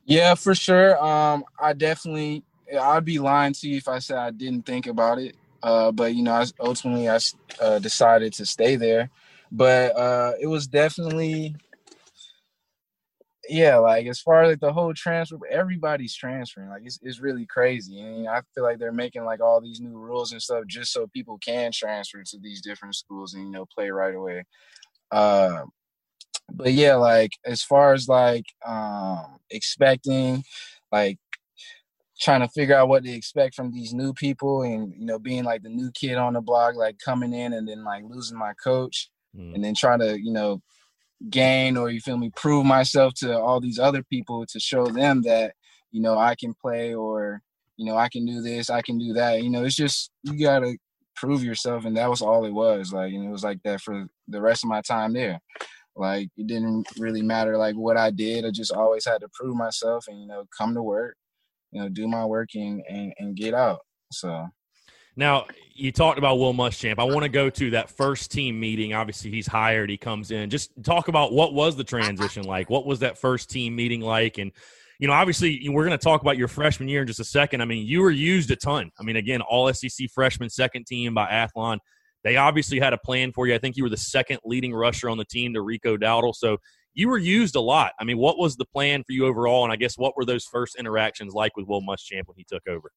Yeah, for sure. Um, I definitely I'd be lying to you if I said I didn't think about it. Uh, but you know, I, ultimately I uh, decided to stay there. But uh, it was definitely yeah, like as far as like the whole transfer, everybody's transferring. Like it's it's really crazy, and I feel like they're making like all these new rules and stuff just so people can transfer to these different schools and you know play right away. Uh, but yeah, like as far as like um expecting, like trying to figure out what to expect from these new people, and you know being like the new kid on the block, like coming in and then like losing my coach, mm. and then trying to you know gain or you feel me prove myself to all these other people to show them that you know I can play or you know I can do this I can do that. You know it's just you gotta prove yourself and that was all it was. Like and it was like that for the rest of my time there. Like it didn't really matter like what I did I just always had to prove myself and you know come to work you know do my work and and, and get out. So Now, you talked about Will Muschamp. I want to go to that first team meeting. Obviously, he's hired. He comes in. Just talk about what was the transition like. What was that first team meeting like? And you know, obviously, we're going to talk about your freshman year in just a second. I mean, you were used a ton. I mean, again, all SEC freshman, second team by Athlon. They obviously had a plan for you. I think you were the second leading rusher on the team to Rico Dowdle. So you were used a lot. I mean, what was the plan for you overall? And I guess what were those first interactions like with Will Muschamp when he took over?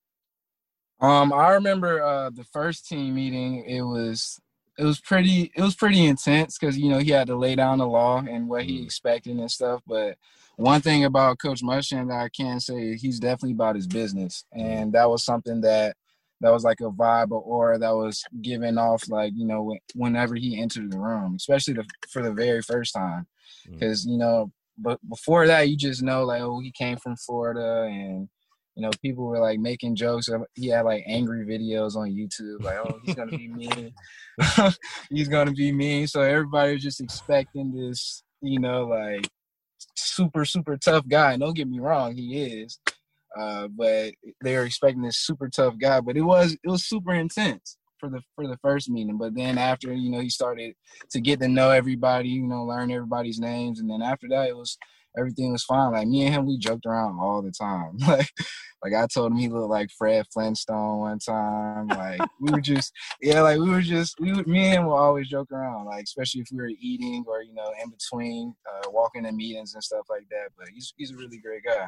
Um, I remember uh, the first team meeting. It was it was pretty it was pretty intense because you know he had to lay down the law and what he mm. expected and stuff. But one thing about Coach Muschamp that I can say he's definitely about his business, and that was something that that was like a vibe or aura that was given off like you know whenever he entered the room, especially the, for the very first time, because mm. you know but before that you just know like oh he came from Florida and you know, people were like making jokes. He had like angry videos on YouTube, like, oh, he's gonna be mean. he's gonna be mean. So everybody was just expecting this, you know, like super, super tough guy. And don't get me wrong, he is. Uh, but they were expecting this super tough guy. But it was it was super intense for the for the first meeting. But then after, you know, he started to get to know everybody, you know, learn everybody's names. And then after that it was everything was fine. Like me and him, we joked around all the time. Like, like I told him he looked like Fred Flintstone one time. Like we were just, yeah, like we were just, we would, me and him would always joke around. Like especially if we were eating or you know in between, uh, walking to meetings and stuff like that. But he's he's a really great guy.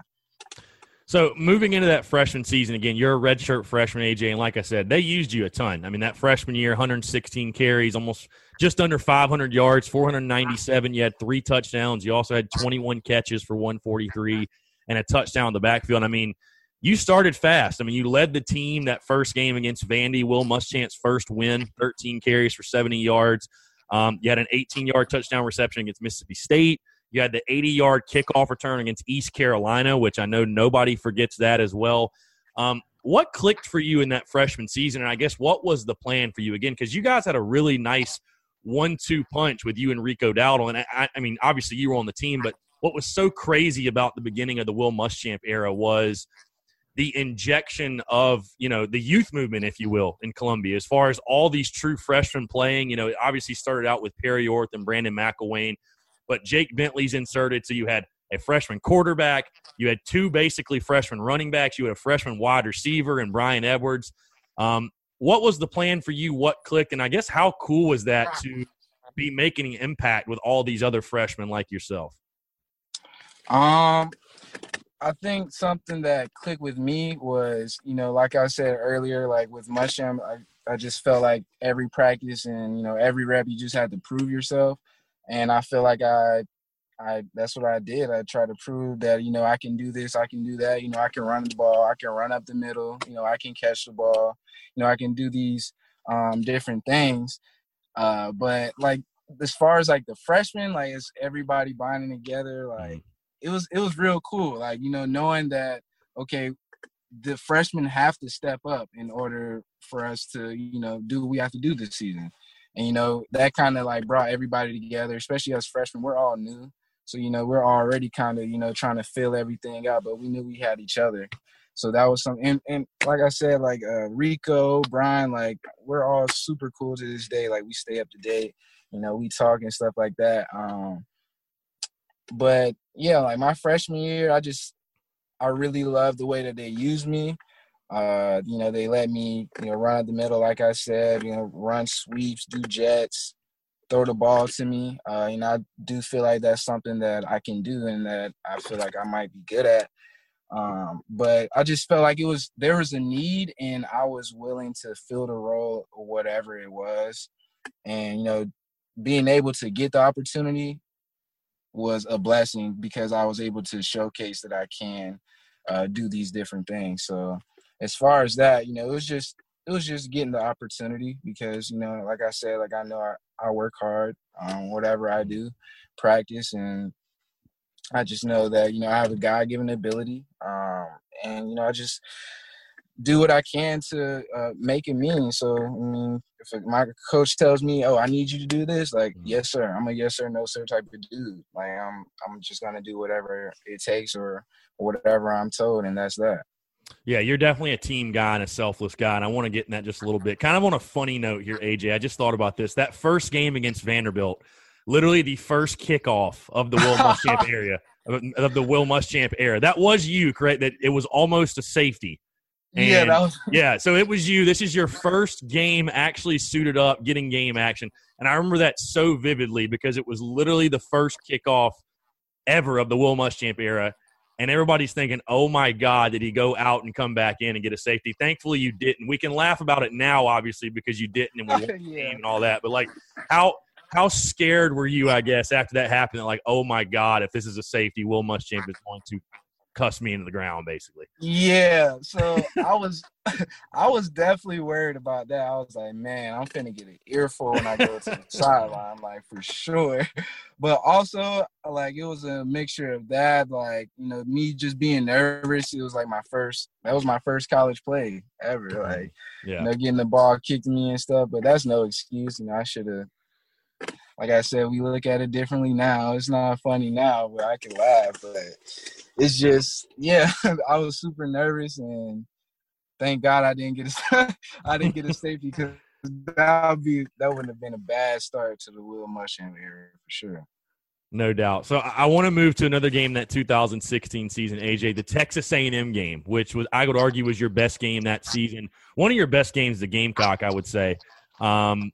So moving into that freshman season again, you're a redshirt freshman, AJ, and like I said, they used you a ton. I mean, that freshman year, 116 carries, almost just under 500 yards, 497. You had three touchdowns. You also had 21 catches for 143 and a touchdown in the backfield. I mean, you started fast. I mean, you led the team that first game against Vandy. Will Muschamp's first win, 13 carries for 70 yards. Um, you had an 18 yard touchdown reception against Mississippi State. You had the 80 yard kickoff return against East Carolina, which I know nobody forgets that as well. Um, what clicked for you in that freshman season? And I guess what was the plan for you again? Because you guys had a really nice one two punch with you and Rico Dowdle. And I, I, mean, obviously you were on the team, but what was so crazy about the beginning of the Will Muschamp era was the injection of you know the youth movement, if you will, in Columbia. As far as all these true freshmen playing, you know, it obviously started out with Perry Orth and Brandon McIlwain, but Jake Bentley's inserted. So you had a freshman quarterback, you had two basically freshman running backs, you had a freshman wide receiver and Bryan Edwards. Um, what was the plan for you? What clicked? And I guess how cool was that to be making an impact with all these other freshmen like yourself? Um, I think something that clicked with me was, you know, like I said earlier, like with Muschamp, I, I just felt like every practice and, you know, every rep, you just had to prove yourself and I feel like I I that's what I did. I tried to prove that you know I can do this, I can do that. You know, I can run the ball, I can run up the middle. You know, I can catch the ball. You know, I can do these um, different things. Uh, but like as far as like the freshmen, like it's everybody bonding together. Like mm-hmm. it was it was real cool. Like you know, knowing that okay, the freshmen have to step up in order for us to you know do what we have to do this season. And you know, that kind of like brought everybody together, especially as freshmen. We're all new. So, you know, we're already kind of, you know, trying to fill everything out, but we knew we had each other. So that was something. And, and like I said, like uh, Rico, Bryan, like we're all super cool to this day. Like we stay up to date. You know, we talk and stuff like that. Um, but yeah, like my freshman year, I just I really loved the way that they used me. Uh, you know, they let me, you know, run at the middle, like I said, you know, run sweeps, do jets, throw the ball to me. Uh, you know, I do feel like that's something that I can do and that I feel like I might be good at. Um, but I just felt like it was there was a need and I was willing to fill the role or whatever it was. And you know, being able to get the opportunity was a blessing because I was able to showcase that I can uh, do these different things. So as far as that, you know, it was just it was just getting the opportunity because you know, like I said, like I know I, I work hard on whatever I do, practice, and I just know that you know I have a God given ability, um, and you know I just do what I can to uh, make it mean. So I mean, if my coach tells me, "Oh, I need you to do this," like, mm-hmm. yes, sir. I'm a yes sir, no sir type of dude. Like I'm, I'm just gonna do whatever it takes or whatever I'm told, and that's that. Yeah, you're definitely a team guy and a selfless guy, and I want to get in that just a little bit. Kind of on a funny note here, AJ. I just thought about this. That first game against Vanderbilt, literally the first kickoff of the Will Muschamp area of the Will Muschamp era. That was you, correct? That it was almost a safety. And yeah, that was yeah. So it was you. This is your first game actually suited up, getting game action, and I remember that so vividly because it was literally the first kickoff ever of the Will Muschamp era, and everybody's thinking, "Oh my God, did he go out and come back in and get a safety?" Thankfully, you didn't. We can laugh about it now, obviously, because you didn't and we won yeah. game and all that. But like, how how scared were you, I guess, after that happened? Like, oh my God, if this is a safety, Will Muschamp is going to cuss me into the ground, basically. Yeah. So I was, I was definitely worried about that. I was like, man, I'm finna get an earful when I go to the sideline, like for sure. But also, like, it was a mixture of that, like, you know, me just being nervous. It was like my first, that was my first college play ever. Like, yeah. you know, getting the ball kicked me and stuff. But that's no excuse. You know, I should have like I said, we look at it differently now. It's not funny now, but I can laugh. But it's just, yeah, I was super nervous, and thank God I didn't get a, I didn't get a safety because that would be that wouldn't have been a bad start to the Will Muschamp era for sure. No doubt. So I want to move to another game that 2016 season, AJ, the Texas A&M game, which was I would argue was your best game that season. One of your best games, the Gamecock, I would say. Um,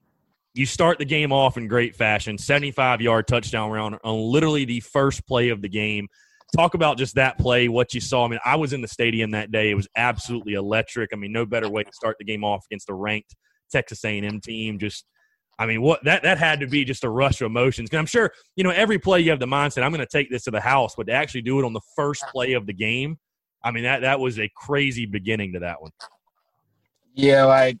you start the game off in great fashion 75 yard touchdown run on literally the first play of the game. Talk about just that play what you saw. I mean i was in the stadium that day. It was absolutely electric. I mean no better way to start the game off against a ranked texas a&m team. Just i mean what that that had to be just a rush of emotions. I'm sure you know every play you have the mindset i'm going to take this to the house but to actually do it on the first play of the game i mean that that was a crazy beginning to that one. Yeah like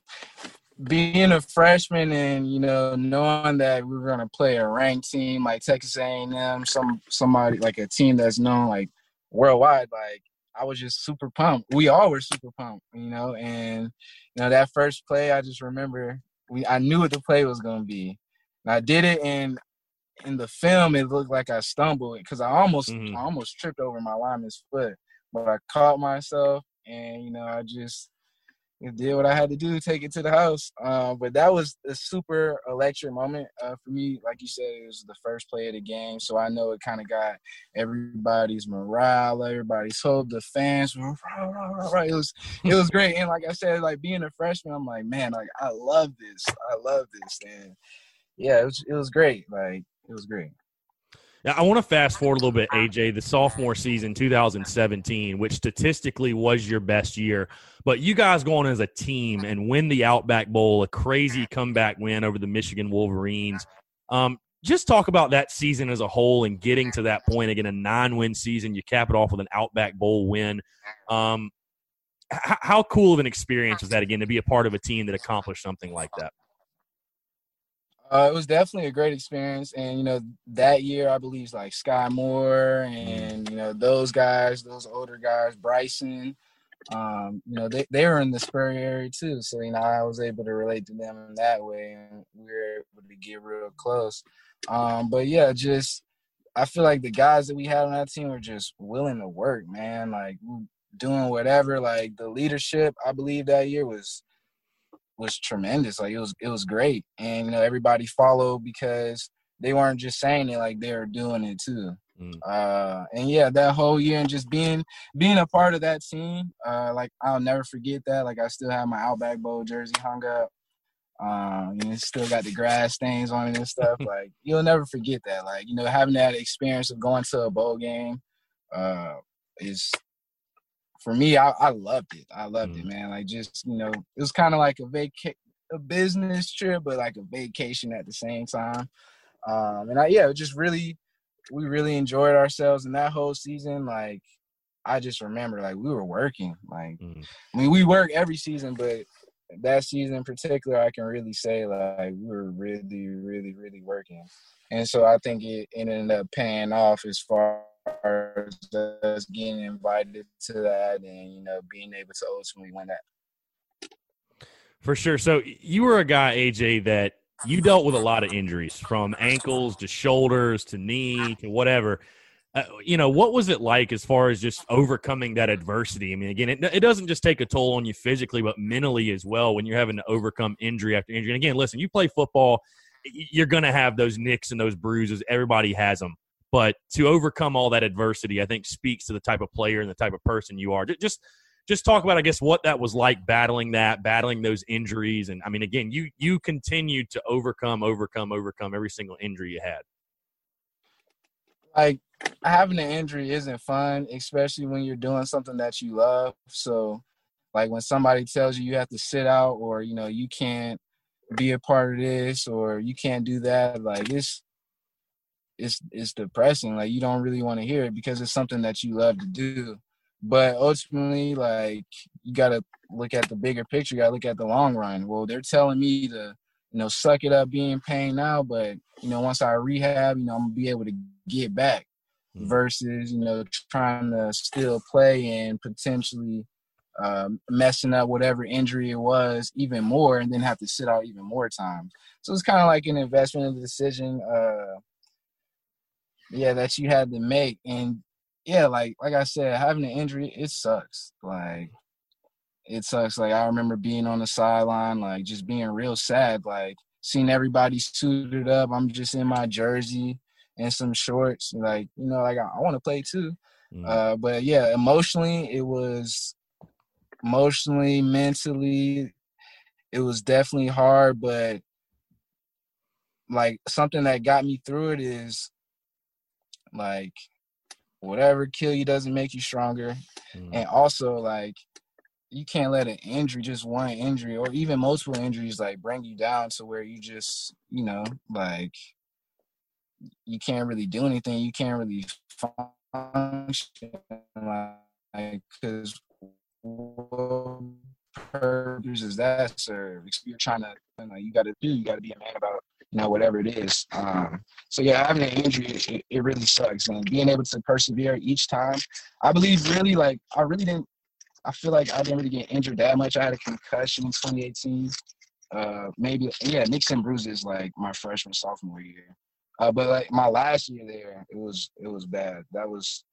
being a freshman and you know knowing that we were gonna play a ranked team like Texas A&M, some somebody like a team that's known like worldwide, like I was just super pumped. We all were super pumped, you know. And you know that first play, I just remember we I knew what the play was gonna be, and I did it. And in the film, it looked like I stumbled because I almost mm-hmm. I almost tripped over my lineman's foot, but I caught myself, and you know I just did what I had to do, take it to the house. Uh, but that was a super electric moment uh, for me. Like you said, it was the first play of the game, so I know it kind of got everybody's morale, everybody's hope, the fans. It was it was great, and like I said, like being a freshman, I'm like, man, like I love this, I love this, and yeah, it was it was great. Like it was great. I want to fast forward a little bit, AJ, the sophomore season 2017, which statistically was your best year. But you guys going as a team and win the Outback Bowl, a crazy comeback win over the Michigan Wolverines. Um, just talk about that season as a whole and getting to that point again, a nine win season. You cap it off with an Outback Bowl win. Um, h- how cool of an experience was that again to be a part of a team that accomplished something like that? Uh, it was definitely a great experience, and you know that year I believe like Skai Moore and you know those guys, those older guys, Bryson. Um, you know they, they were in the Spur area too, so you know I was able to relate to them in that way, and we were able to get real close. Um, but yeah, just I feel like the guys that we had on that team were just willing to work, man. Like doing whatever. Like the leadership, I believe that year was was tremendous. Like it was it was great, and you know everybody followed because they weren't just saying it; like they were doing it too. Mm. Uh, and yeah, that whole year and just being being a part of that team, uh, like I'll never forget that. Like I still have my Outback Bowl jersey hung up. Um, you know, still got the grass stains on it and stuff. like you'll never forget that. Like you know, having that experience of going to a bowl game, uh, is for me, I, I loved it. I loved mm. it, man. Like just you know, it was kind of like a vacation, a business trip, but like a vacation at the same time. Um, and I yeah, just really, we really enjoyed ourselves in that whole season. Like I just remember, like we were working. Like mm. I mean, we work every season, but that season in particular, I can really say like we were really, really, really working. And so I think it ended up paying off as far as us getting invited to that and you know being able to ultimately win that. For sure. So you were a guy, AJ, that you dealt with a lot of injuries from ankles to shoulders to knee to whatever. uh, you know, what was it like as far as just overcoming that adversity? I mean, again, it, it doesn't just take a toll on you physically, but mentally as well when you're having to overcome injury after injury. And again, listen, you play football, you're going to have those nicks and those bruises. Everybody has them. But to overcome all that adversity, I think speaks to the type of player and the type of person you are. Just just talk about, I guess, what that was like battling that, battling those injuries, and I mean, again, you you continued to overcome, overcome, overcome every single injury you had. Like having an injury isn't fun, especially when you're doing something that you love. So, like when somebody tells you you have to sit out, or you know you can't be a part of this, or you can't do that, like it's it's it's depressing. Like you don't really want to hear it because it's something that you love to do. But ultimately, like you gotta look at the bigger picture, you gotta look at the long run. Well, they're telling me to, you know, suck it up, be in pain now, but you know, once I rehab, you know, I'm gonna be able to get back mm-hmm. versus, you know, trying to still play and potentially um, messing up whatever injury it was even more and then have to sit out even more time. So it's kind of like an investment in the decision. Uh, yeah, that you had to make. And yeah, like like I said, having an injury, it sucks. Like it sucks. Like I remember being on the sideline, like just being real sad, like seeing everybody suited up. I'm just in my jersey and some shorts. Like, you know, like I, I want to play too. Mm. Uh, but yeah, emotionally it was emotionally, mentally, it was definitely hard, but like something that got me through it is like whatever kill you doesn't make you stronger. Mm. And also like you can't let an injury, just one injury or even multiple injuries like bring you down to where you just, you know, like you can't really do anything. You can't really function like because what purpose is that serve? You're trying to, you, know, you got to do, you got to be a man about you know, whatever it is. Um, so yeah, having an injury, it, it, really sucks. And being able to persevere each time, I believe really like I really didn't. I feel like I didn't really get injured that much. I had a concussion in 2018. Uh, maybe yeah, nicks and bruises like my freshman sophomore year. Uh, but like my last year there, it was it was bad. That was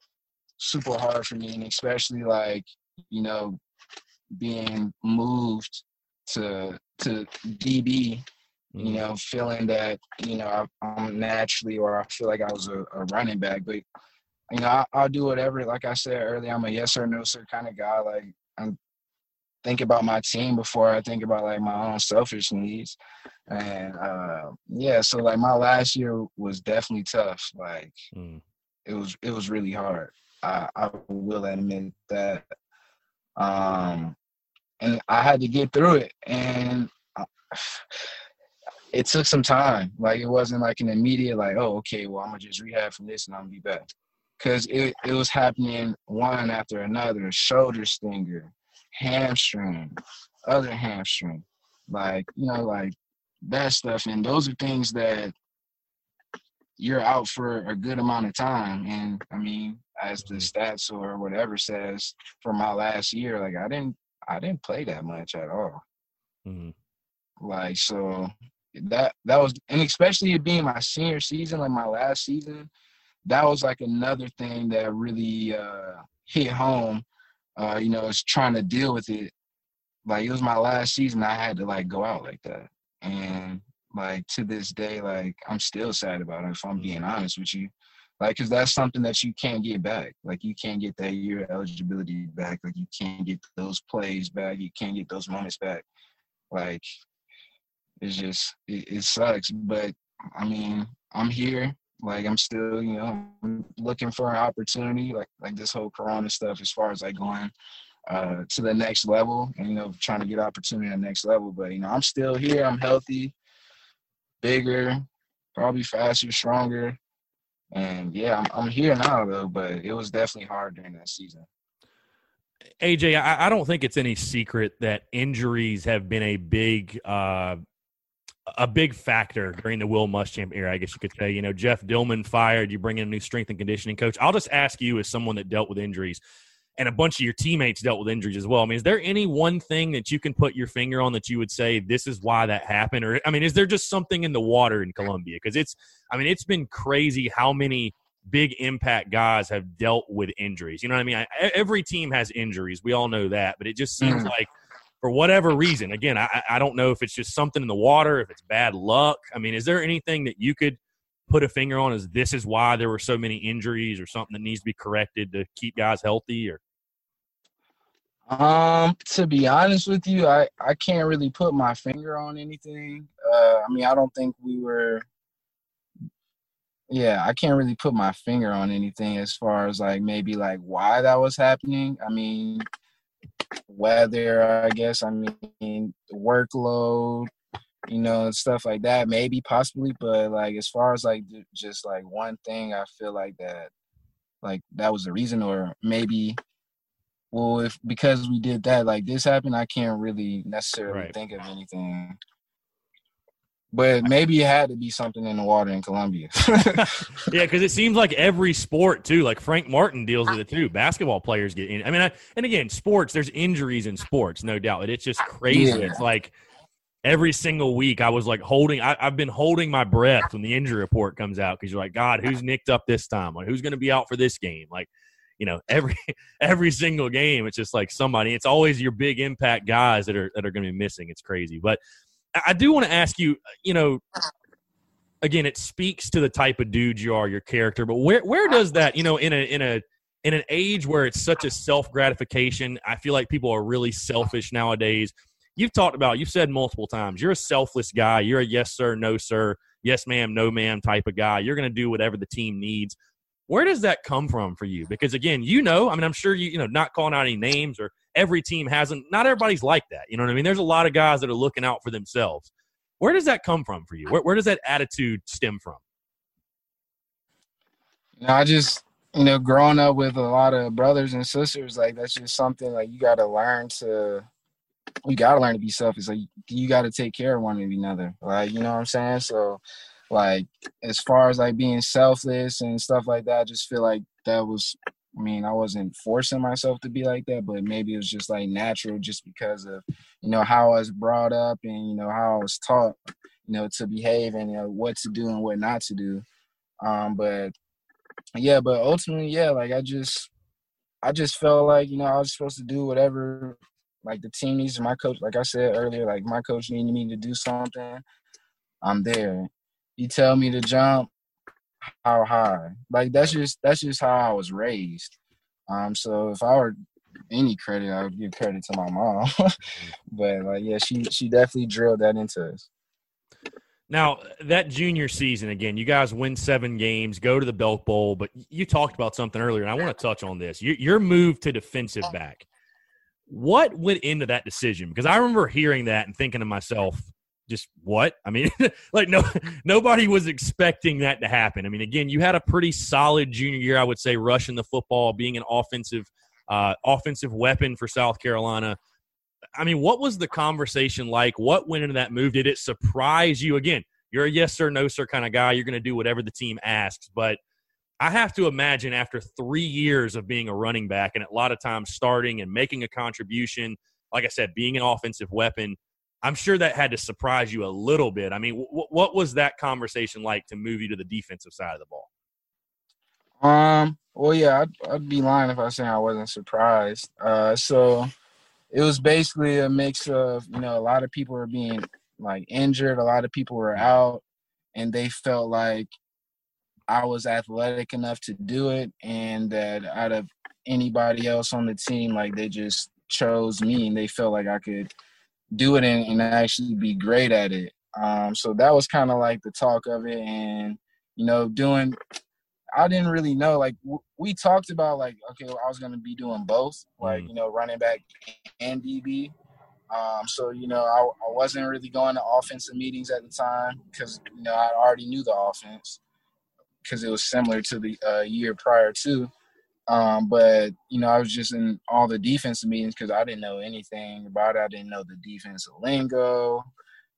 super hard for me, and especially like you know being moved to to DB you know, feeling that, you know, I'm naturally, or I feel like I was a, a running back. But, you know, I, will do whatever. Like I said earlier, I'm a yes or no sir kind of guy. Like, I'm think about my team before I think about like my own selfish needs. And uh, yeah, so like my last year was definitely tough. Like, mm. it was it was really hard. I, I will admit that. Um, and I had to get through it. And uh, it took some time. Like it wasn't like an immediate like, oh, okay, well I'm gonna just rehab from this and I'm gonna be back. Cause it, it was happening one after another, shoulder stinger, hamstring, other hamstring. Like, you know, like that stuff. And those are things that you're out for a good amount of time. And I mean, as the mm-hmm. stats or whatever says for my last year, like I didn't I didn't play that much at all. Mm-hmm. Like so that that was and especially it being my senior season, like my last season, that was like another thing that really uh hit home. Uh, you know, it's trying to deal with it. Like it was my last season, I had to like go out like that. And like to this day, like I'm still sad about it if I'm being honest with you. Like, cause that's something that you can't get back. Like you can't get that year eligibility back. Like you can't get those plays back. You can't get those moments back. Like it's just it, it sucks. But I mean, I'm here. Like I'm still, you know, looking for an opportunity, like like this whole Corona stuff, as far as like going uh, to the next level, and you know, trying to get opportunity at the next level. But you know, I'm still here. I'm healthy, bigger, probably faster, stronger, and yeah, I'm I'm here now though. But it was definitely hard during that season. AJ, I, I don't think it's any secret that injuries have been a big uh, a big factor during the Will Muschamp era, I guess you could say. You know, Jeff Dillman fired, you bring in a new strength and conditioning coach. I'll just ask you, as someone that dealt with injuries, and a bunch of your teammates dealt with injuries as well. I mean, is there any one thing that you can put your finger on that you would say this is why that happened? Or, I mean, is there just something in the water in Columbia? Because it's, I mean, it's been crazy how many big impact guys have dealt with injuries. You know what I mean? I, every team has injuries. We all know that, but it just seems mm. like for whatever reason, again, I, I don't know if it's just something in the water, if it's bad luck. I mean, is there anything that you could put a finger on as this is why there were so many injuries or something that needs to be corrected to keep guys healthy or? Um, to be honest with you, I I can't really put my finger on anything. Uh, I mean, I don't think we were. Yeah, I can't really put my finger on anything as far as like maybe like why that was happening. I mean, weather, I guess. I mean, workload, you know, stuff like that. Maybe possibly, but like as far as like just like one thing, I feel like that, like that was the reason, or maybe well, if because we did that, like this happened, I can't really necessarily right. think of anything. But maybe it had to be something in the water in Columbia. yeah, because it seems like every sport too. Like Frank Martin deals with it too. Basketball players get in. I mean, I, and again, sports. There's injuries in sports, no doubt. It's just crazy. Yeah. It's like every single week I was like holding. I, have been holding my breath when the injury report comes out because you're like, God, who's nicked up this time? Like, who's going to be out for this game? Like, you know every every single game it's just like somebody it's always your big impact guys that are that are going to be missing it's crazy but i do want to ask you you know again it speaks to the type of dude you are your character but where where does that you know in a in a in an age where it's such a self gratification i feel like people are really selfish nowadays. You've talked about you've said multiple times you're a selfless guy you're a yes sir no sir yes ma'am no ma'am type of guy. You're going to do whatever the team needs. Where does that come from for you? Because again, you know, I mean, I'm sure you, you know, not calling out any names or every team hasn't, not everybody's like that. You know what I mean? There's a lot of guys that are looking out for themselves. Where does that come from for you? Where, where does that attitude stem from? You know, I just, you know, growing up with a lot of brothers and sisters, like that's just something like you got to learn to, you got to learn to be selfish. Like you got to take care of one another. Like, you know what I'm saying? So, like as far as like being selfless and stuff like that, I just feel like that was I mean, I wasn't forcing myself to be like that, but maybe it was just like natural just because of, you know, how I was brought up and, you know, how I was taught, you know, to behave and you know, what to do and what not to do. Um, but yeah, but ultimately, yeah, like I just I just felt like, you know, I was supposed to do whatever like the team needs my coach, like I said earlier, like my coach needed me to do something. I'm there you tell me to jump how high. Like that's just that's just how i was raised. Um so if i were any credit i would give credit to my mom. But like yeah she she definitely drilled that into us. Now that junior season again you guys win seven games go to the belk bowl but you talked about something earlier and i want to touch on this. Your, your move to defensive back what went into that decision? Because i remember hearing that and thinking to myself just what? I mean, like no nobody was expecting that to happen. I mean, again, you had a pretty solid junior year, I would say, rushing the football, being an offensive uh, offensive weapon for South Carolina. I mean, what was the conversation like? What went into that move? Did it surprise you? Again, you're a yes sir, no sir kind of guy. You're going to do whatever the team asks, but I have to imagine after three years of being a running back and a lot of times starting and making a contribution, like I said, being an offensive weapon I'm sure that had to surprise you a little bit. I mean, w- what was that conversation like to move you to the defensive side of the ball? Um. Well, yeah, I'd, I'd be lying if I say I wasn't surprised. Uh, so it was basically a mix of you know a lot of people were being like injured, a lot of people were out, and they felt like I was athletic enough to do it, and that out of anybody else on the team, like they just chose me, and they felt like I could do it and, and actually be great at it. Um, so that was kind of like the talk of it, and you know, doing. I didn't really know. Like w- we talked about, like okay, well, I was gonna be doing both, like mm. you know, running back and DB. Um, so you know, I, I wasn't really going to offensive meetings at the time because you know I already knew the offense because it was similar to the uh, year prior to. Um, but you know, I was just in all the defensive meetings because I didn't know anything about it. I didn't know the defensive lingo,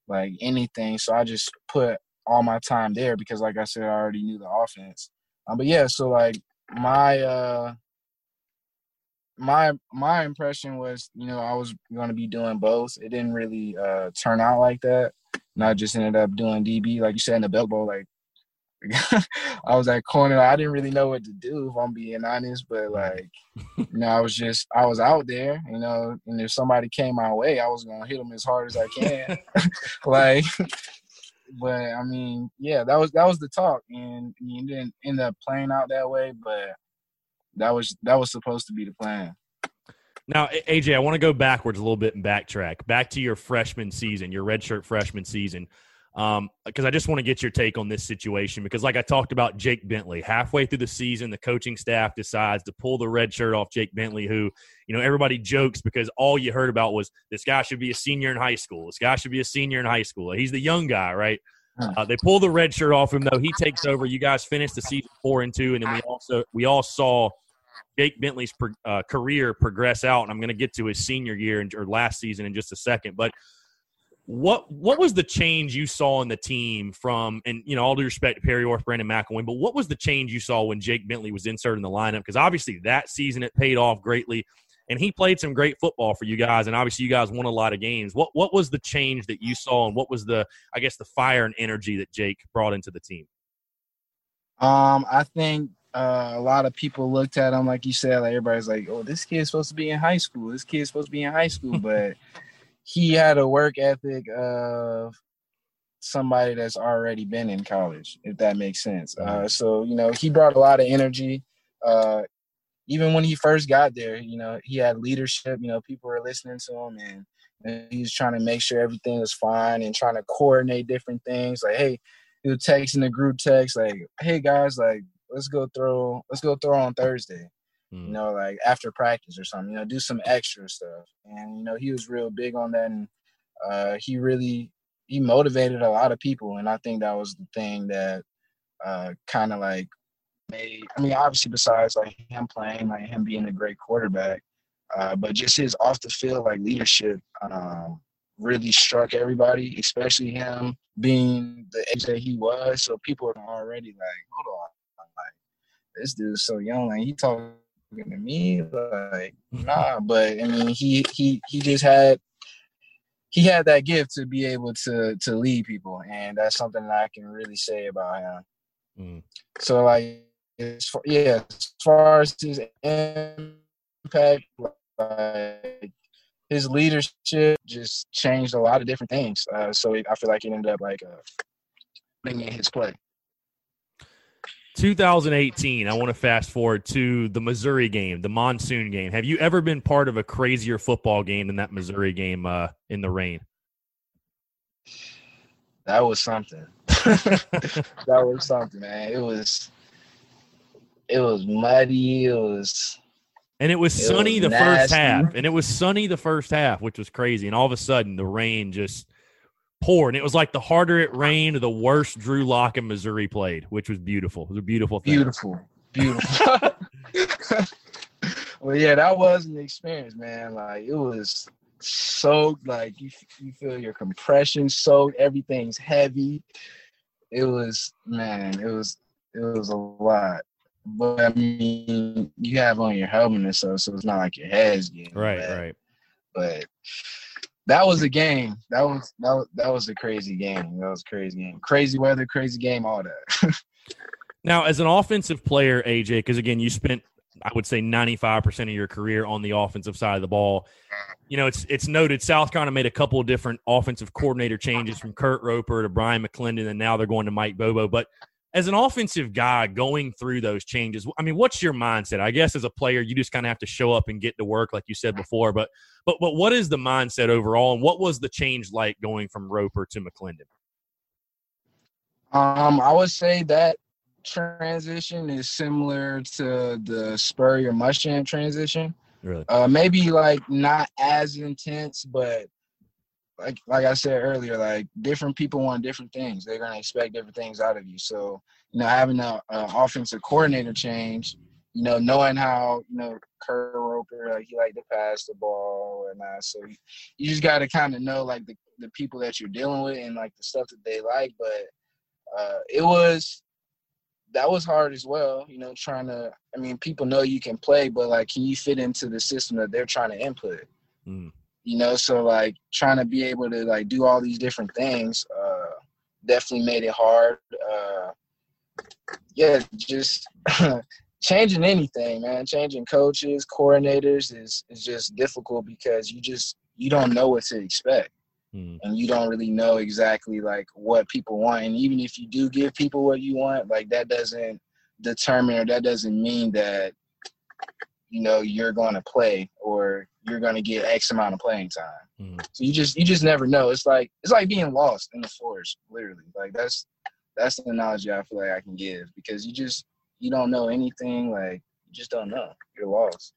like anything. So I just put all my time there because, like I said, I already knew the offense. Um, but yeah, so like my uh my my impression was, you know, I was going to be doing both. It didn't really uh turn out like that. And I just ended up doing DB, like you said in the Belk Bowl. Like I was at corner. I didn't really know what to do, if I'm being honest. But like, you know, I was just I was out there, you know, and if somebody came my way, I was gonna hit them as hard as I can. like, but I mean, yeah, that was that was the talk, and you didn't end up playing out that way, but that was that was supposed to be the plan. Now, AJ, I want to go backwards a little bit and backtrack back to your freshman season, your redshirt freshman season because um, I just want to get your take on this situation. Because, like I talked about, Jake Bentley, halfway through the season, the coaching staff decides to pull the red shirt off Jake Bentley, who, you know, everybody jokes because all you heard about was this guy should be a senior in high school. This guy should be a senior in high school. He's the young guy, right? Uh, they pull the red shirt off him though. He takes over. You guys finished the season four and two, and then we also we all saw Jake Bentley's pro, uh, career progress out. And I'm going to get to his senior year and, or last season in just a second, but what what was the change you saw in the team from and you know all due respect to Perry Orth, Brandon McIlwain, but what was the change you saw when Jake Bentley was inserted in the lineup? Because obviously that season it paid off greatly, and he played some great football for you guys, and obviously you guys won a lot of games. What what was the change that you saw, and what was the I guess the fire and energy that Jake brought into the team? Um, I think uh, a lot of people looked at him like you said, like everybody's like, "Oh, this kid's supposed to be in high school. This kid's supposed to be in high school," but he had a work ethic of somebody that's already been in college, if that makes sense. Uh, so you know, he brought a lot of energy. Uh, even when he first got there, you know, he had leadership. You know, people were listening to him, and, and he was trying to make sure everything was fine and trying to coordinate different things. Like, hey, he was texting the group text, like, "Hey guys, like, let's go throw, let's go throw on Thursday." Mm. you know, like after practice or something, you know, do some extra stuff. And, you know, he was real big on that. And uh, he really, he motivated a lot of people. And I think that was the thing that uh, kind of like made, I mean, obviously besides like him playing, like him being a great quarterback, uh, but just his off the field, like leadership, um, really struck everybody, especially him being the age that he was. So people are already like, hold on, like this dude's so young, like he talking to me like nah but i mean he he he just had he had that gift to be able to to lead people and that's something that i can really say about him mm. so like as far, yeah as far as his impact like his leadership just changed a lot of different things uh, so i feel like it ended up like uh, bringing his play 2018, I want to fast forward to the Missouri game, the monsoon game. Have you ever been part of a crazier football game than that Missouri game uh, in the rain? That was something. that was something, man. It was it was muddy, it was and it was it sunny was the nasty. first half. And it was sunny the first half, which was crazy. And all of a sudden the rain just poured. And it was like the harder it rained, the worse Drew Lock in Missouri played, which was beautiful. It was a beautiful thing. Beautiful. Beautiful. well, yeah, that was an experience, man. Like it was soaked, like you you feel your compression soaked, everything's heavy. It was man, it was it was a lot. But I mean, you have on your helmet and stuff, so it's not like your head's getting right, wet. right. But that was a game. That was that was that was a crazy game. That was a crazy game. Crazy weather, crazy game, all that. now, as an offensive player, AJ, because again, you spent I would say 95% of your career on the offensive side of the ball. You know, it's it's noted South Carolina made a couple of different offensive coordinator changes from Kurt Roper to Bryan McClendon, and now they're going to Mike Bobo. But as an offensive guy going through those changes, I mean, what's your mindset? I guess as a player, you just kind of have to show up and get to work, like you said before. But but but what is the mindset overall, and what was the change like going from Roper to McClendon? Um, I would say that transition is similar to the Spurrier Muschamp transition. Really? Uh, maybe like not as intense, but like like I said earlier, like different people want different things. They're gonna expect different things out of you. So you know, having a, a offensive coordinator change, you know, knowing how you know Kurt Roper, like he liked to pass the ball and that. So you, you just got to kind of know like the the people that you're dealing with and like the stuff that they like. But uh, it was that was hard as well. You know, trying to. I mean, people know you can play, but like, can you fit into the system that they're trying to input? Mm you know so like trying to be able to like do all these different things uh definitely made it hard uh yeah, just changing anything, man. Changing coaches, coordinators is is just difficult because you just you don't know what to expect. Mm. And you don't really know exactly like what people want. And even if you do give people what you want, like that doesn't determine or that doesn't mean that you know you're going to play or you're going to get X amount of playing time. Mm. So you just you just never know. It's like it's like being lost in the forest, literally. Like that's that's the analogy I feel like I can give because you just you don't know anything. Like you just don't know. You're lost.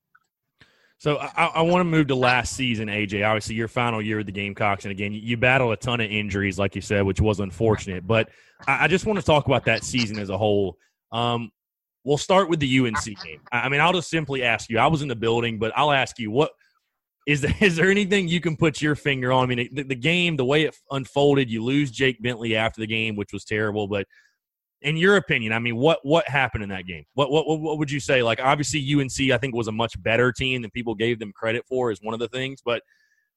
So I, I want to move to last season, AJ. Obviously, your final year with the Gamecocks, and again, you, you battled a ton of injuries, like you said, which was unfortunate. But I, I just want to talk about that season as a whole. Um, we'll start with the UNC game. I mean, I'll just simply ask you. I was in the building, but I'll ask you what is there, is there anything you can put your finger on? I mean, the, the game, the way it unfolded, you lose Jake Bentley after the game, which was terrible, but in your opinion, I mean, what what happened in that game? What what what would you say? Like, obviously, UNC I think was a much better team than people gave them credit for, is one of the things. But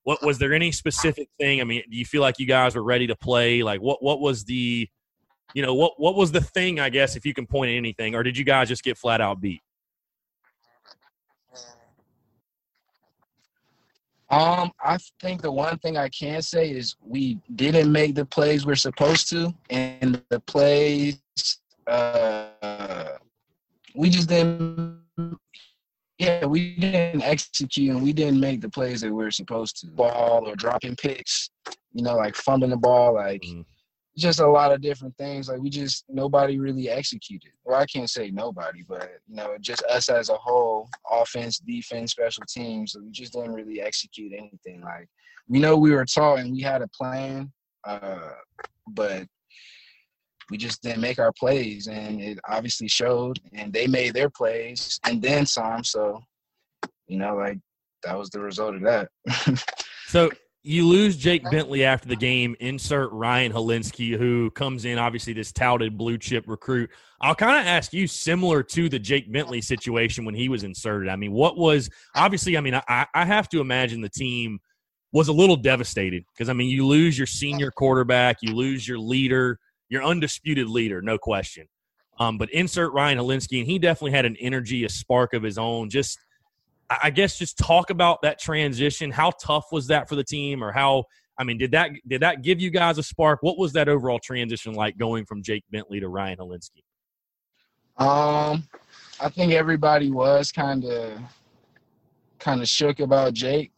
what was there any specific thing? I mean, do you feel like you guys were ready to play? Like, what what was the, you know, what what was the thing? I guess if you can point at anything, or did you guys just get flat out beat? Um, I think the one thing I can say is we didn't make the plays we're supposed to, and the plays uh, we just didn't. Yeah, we didn't execute and we didn't make the plays that we are supposed to. Ball or dropping picks, you know, like fumbling the ball, like mm just a lot of different things. Like we just nobody really executed. Well, I can't say nobody, but you know, just us as a whole, offense, defense, special teams, we just didn't really execute anything. Like we know we were taught and we had a plan, uh, but we just didn't make our plays, and it obviously showed. And they made their plays and then some. So, you know, like that was the result of that. so you lose Jake Bentley after the game. Insert Ryan Hilinski, who comes in, obviously this touted blue chip recruit. I'll kind of ask you, similar to the Jake Bentley situation when he was inserted. I mean, what was obviously? I mean, I, I have to imagine the team was a little devastated because I mean, you lose your senior quarterback, you lose your leader, your undisputed leader, no question. Um, but insert Ryan Hilinski, and he definitely had an energy, a spark of his own. Just I guess just talk about that transition. How tough was that for the team, or how? I mean, did that did that give you guys a spark? What was that overall transition like going from Jake Bentley to Ryan Hilinski? Um, I think everybody was kind of kind of shook about Jake,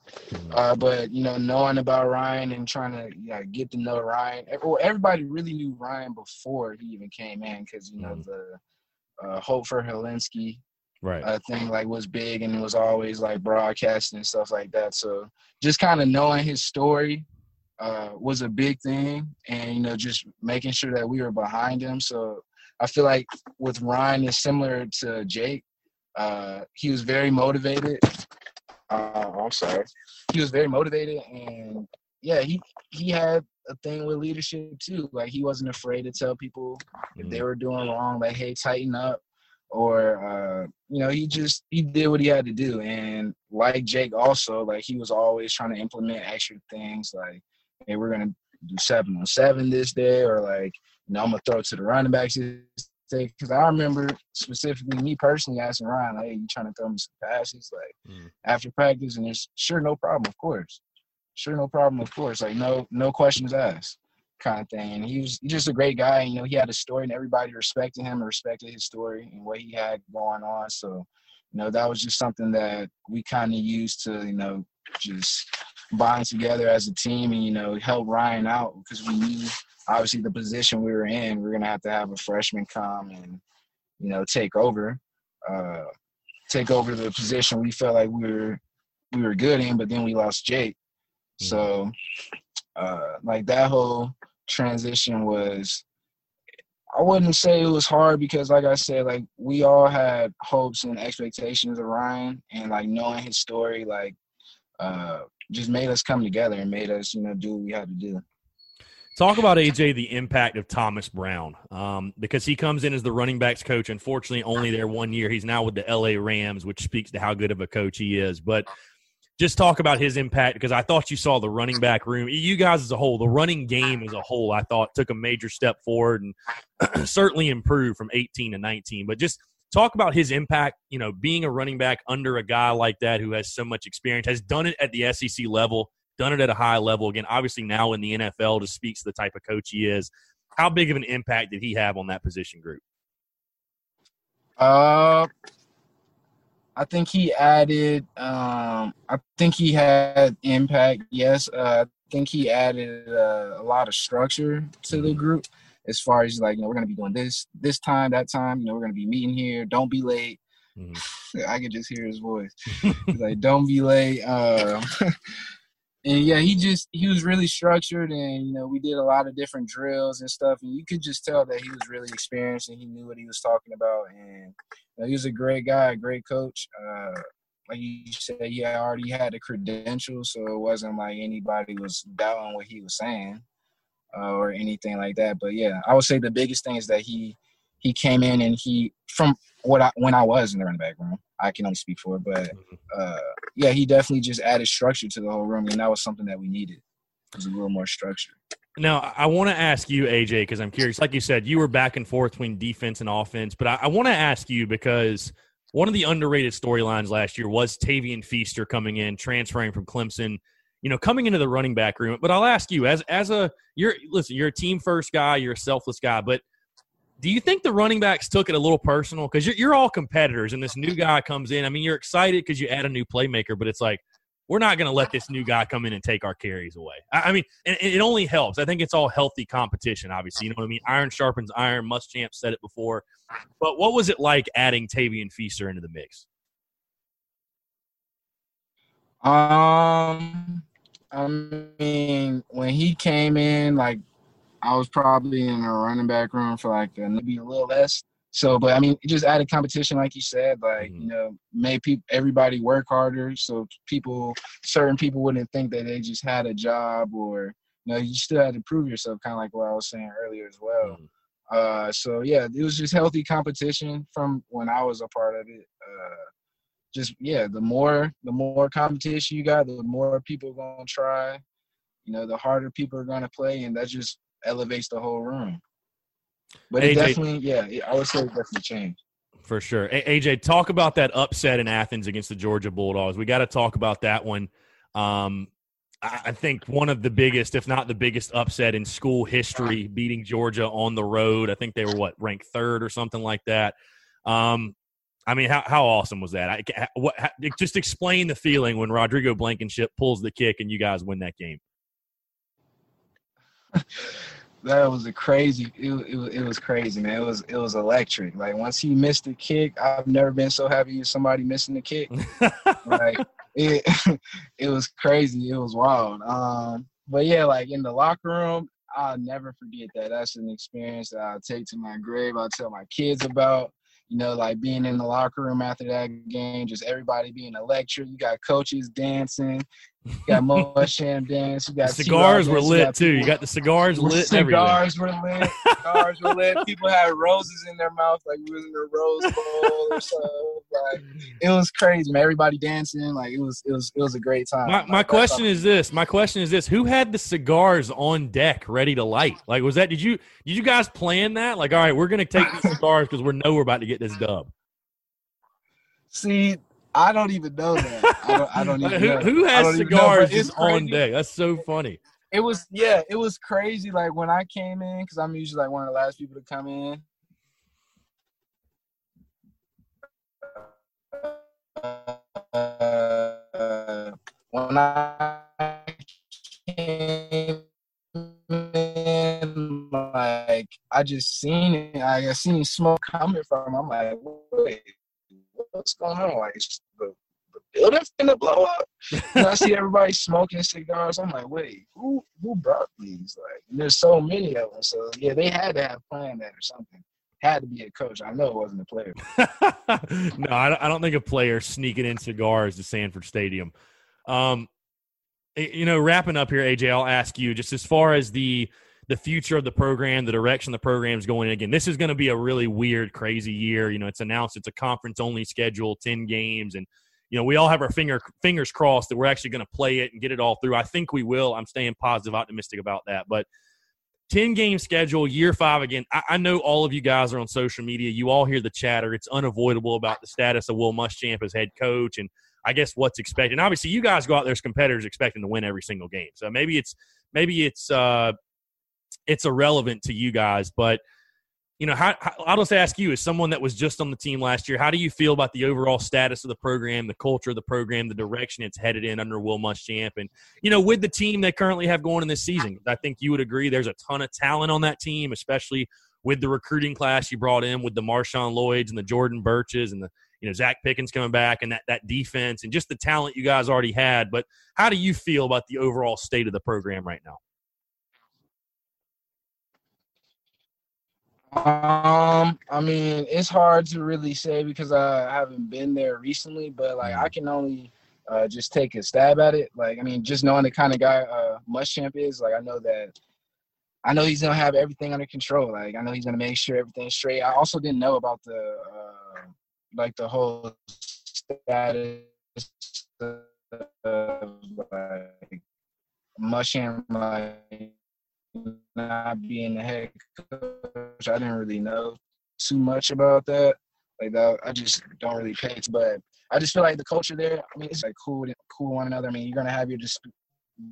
uh, but you know, knowing about Ryan and trying to you know, get to know Ryan. Everybody really knew Ryan before he even came in because you know mm-hmm. the uh, hope for Hilinski right. uh, thing like was big and it was always like broadcasting and stuff like that. So just kind of knowing his story uh, was a big thing and you know just making sure that we were behind him. So i feel like with ryan is similar to jake. Uh, he was very motivated. Uh, i'm sorry. He was very motivated and yeah he he had a thing with leadership too. Like he wasn't afraid to tell people if they mm-hmm. were doing wrong like hey tighten up or uh, you know he just he did what he had to do. And like jake also like he was always trying to implement extra things like hey we're gonna do seven on seven this day or like you know i'm gonna throw it to the running backs this day. Because i remember specifically me personally asking ryan like hey you trying to throw me some passes? Like mm. after practice and it's sure no problem of course. Sure no problem of course. Like no no questions asked kind of thing. And he was just a great guy. You know, he had a story, and everybody respected him and respected his story and what he had going on. So, you know, that was just something that we kind of used to, you know, just bond together as a team and you know help Ryan out because we knew obviously the position we were in, we are gonna have to have a freshman come and you know take over, uh, take over the position we felt like we were we were good in, but then we lost Jake. Mm-hmm. So uh, like that whole transition was I wouldn't say it was hard because like I said, like we all had hopes and expectations of Ryan and like knowing his story, like uh just made us come together and made us, you know, do what we had to do. Talk about AJ the impact of Thomas Brown um, because he comes in as the running backs coach. Unfortunately, only there one year. He's now with the LA Rams, which speaks to how good of a coach he is. But just talk about his impact because I thought you saw the running back room. You guys as a whole, the running game as a whole, I thought took a major step forward and certainly improved from 18 to 19. But just talk about his impact, you know, being a running back under a guy like that who has so much experience, has done it at the SEC level, done it at a high level. Again, obviously now in the NFL just speaks to the type of coach he is. How big of an impact did he have on that position group? Uh, I think he added. Um, I think he had impact. Yes, uh, I think he added uh, a lot of structure to the group as far as like you know we're gonna be doing this this time that time. You know we're gonna be meeting here. Don't be late. Mm-hmm. I could just hear his voice. He's like, "Don't be late." Uh, and yeah, he just he was really structured, and you know we did a lot of different drills and stuff, and you could just tell that he was really experienced and he knew what he was talking about, and you know, he was a great guy, a great coach. Uh, like you said, he already had the credentials, so it wasn't like anybody was doubting what he was saying uh, or anything like that. But yeah, I would say the biggest thing is that he he came in and he from what I when I was in the running back room, I can only speak for, but mm-hmm. uh, yeah, he definitely just added structure to the whole room, and that was something that we needed. It was a little more structure. Now, I want to ask you, AJ, because I'm curious. Like you said, you were back and forth between defense and offense, but I, I want to ask you because one of the underrated storylines last year was Tavien Feaster coming in, transferring from Clemson. You know, coming into the running back room. But I'll ask you, as as a you're listen, you're a team first guy, you're a selfless guy, but do you think the running backs took it a little personal? Because you're, you're all competitors, and this new guy comes in. I mean, you're excited because you add a new playmaker, but it's like, we're not going to let this new guy come in and take our carries away. I, I mean, it, it, only helps. I think it's all healthy competition, obviously. You know what I mean? Iron sharpens iron. Muschamp said it before. But what was it like adding Tavien Feaster into the mix? Um, I mean, when he came in, like I was probably in a running back room for like maybe a little less. So, but I mean, it just added competition, like you said, like mm-hmm. you know, made people everybody work harder. So people, certain people wouldn't think that they just had a job, or you know, you still had to prove yourself, kind of like what I was saying earlier as well. Mm-hmm. Uh, so yeah, it was just healthy competition from when I was a part of it. Uh, just yeah, the more the more competition you got, the more people are gonna try. You know, the harder people are gonna play, and that just elevates the whole room. But AJ, it definitely, yeah, I would say it definitely changed. For sure. AJ, talk about that upset in Athens against the Georgia Bulldogs. We got to talk about that one. Um, I think one of the biggest, if not the biggest, upset in school history, beating Georgia on the road. I think they were what ranked third or something like that. Um, I mean, how how awesome was that? I, what, just explain the feeling when Rodrigo Blankenship pulls the kick and you guys win that game. that was a crazy. It, it, it was crazy, man. It was it was electric. Like once he missed the kick, I've never been so happy with somebody missing the kick. like it, it was crazy. It was wild. Um, but yeah, like in the locker room, I'll never forget that. That's an experience that I'll take to my grave. I'll tell my kids about you know, like being in the locker room after that game, just everybody being electric. You got coaches dancing, you got Muschamp dance, you got the cigars were lit you too. You got the cigars lit. Cigars everywhere. were lit. Cigars were lit. People had roses in their mouth, like we was in a rose bowl or something. Like it was crazy, man. Everybody dancing, like it was, it was, it was a great time. My, my question is this. My question is this: Who had the cigars on deck, ready to light? Like, was that? Did you? Did you guys plan that? Like, all right, we're gonna take these cigars because we know we're about to get this dub. See, I don't even know that. I don't, I don't even who, know. Who has cigars just on deck? That's so funny. It was yeah, it was crazy. Like when I came in, because I'm usually like one of the last people to come in. Uh, when I came in, like I just seen it. I seen smoke coming from. I'm like, wait, what's going on? Like the building finna blow up. and I see everybody smoking cigars. I'm like, wait, who who brought these? Like, there's so many of them. So yeah, they had to have planned that or something. Had to be a coach. I know it wasn't a player. no, I don't think a player sneaking in cigars to Sanford Stadium. Um, you know, wrapping up here, AJ, I'll ask you just as far as the the future of the program, the direction the program is going. Again, this is going to be a really weird, crazy year. You know, it's announced it's a conference only schedule, ten games, and you know, we all have our finger fingers crossed that we're actually going to play it and get it all through. I think we will. I'm staying positive, optimistic about that. But 10 game schedule, year five again. I, I, know all of you guys are on social media. You all hear the chatter. It's unavoidable about the status of Will Muschamp as head coach and I guess what's expected. And obviously, you guys go out there as competitors expecting to win every single game. So maybe it's maybe it's uh, it's irrelevant to you guys, but you know, how, how, I'll just ask you, as someone that was just on the team last year, how do you feel about the overall status of the program, the culture of the program, the direction it's headed in under Will Muschamp, and you know, with the team they currently have going in this season? I think you would agree there's a ton of talent on that team, especially with the recruiting class you brought in with the Marshawn Lloyds and the Jordan Burches and the you know Zacch Pickens coming back and that that defense and just the talent you guys already had. But how do you feel about the overall state of the program right now? Um, I mean, it's hard to really say because I haven't been there recently, but like I can only uh, just take a stab at it. Like, I mean, just knowing the kind of guy uh, Muschamp is, like, I know that I know he's gonna have everything under control. Like, I know he's gonna make sure everything's straight. I also didn't know about the uh, like the whole status of like Muschamp like not being the head coach, I didn't really know too much about that. Like that, I just don't really pay. It, but I just feel like the culture there. I mean, it's like cool, cool one another. I mean, you're gonna have your dis-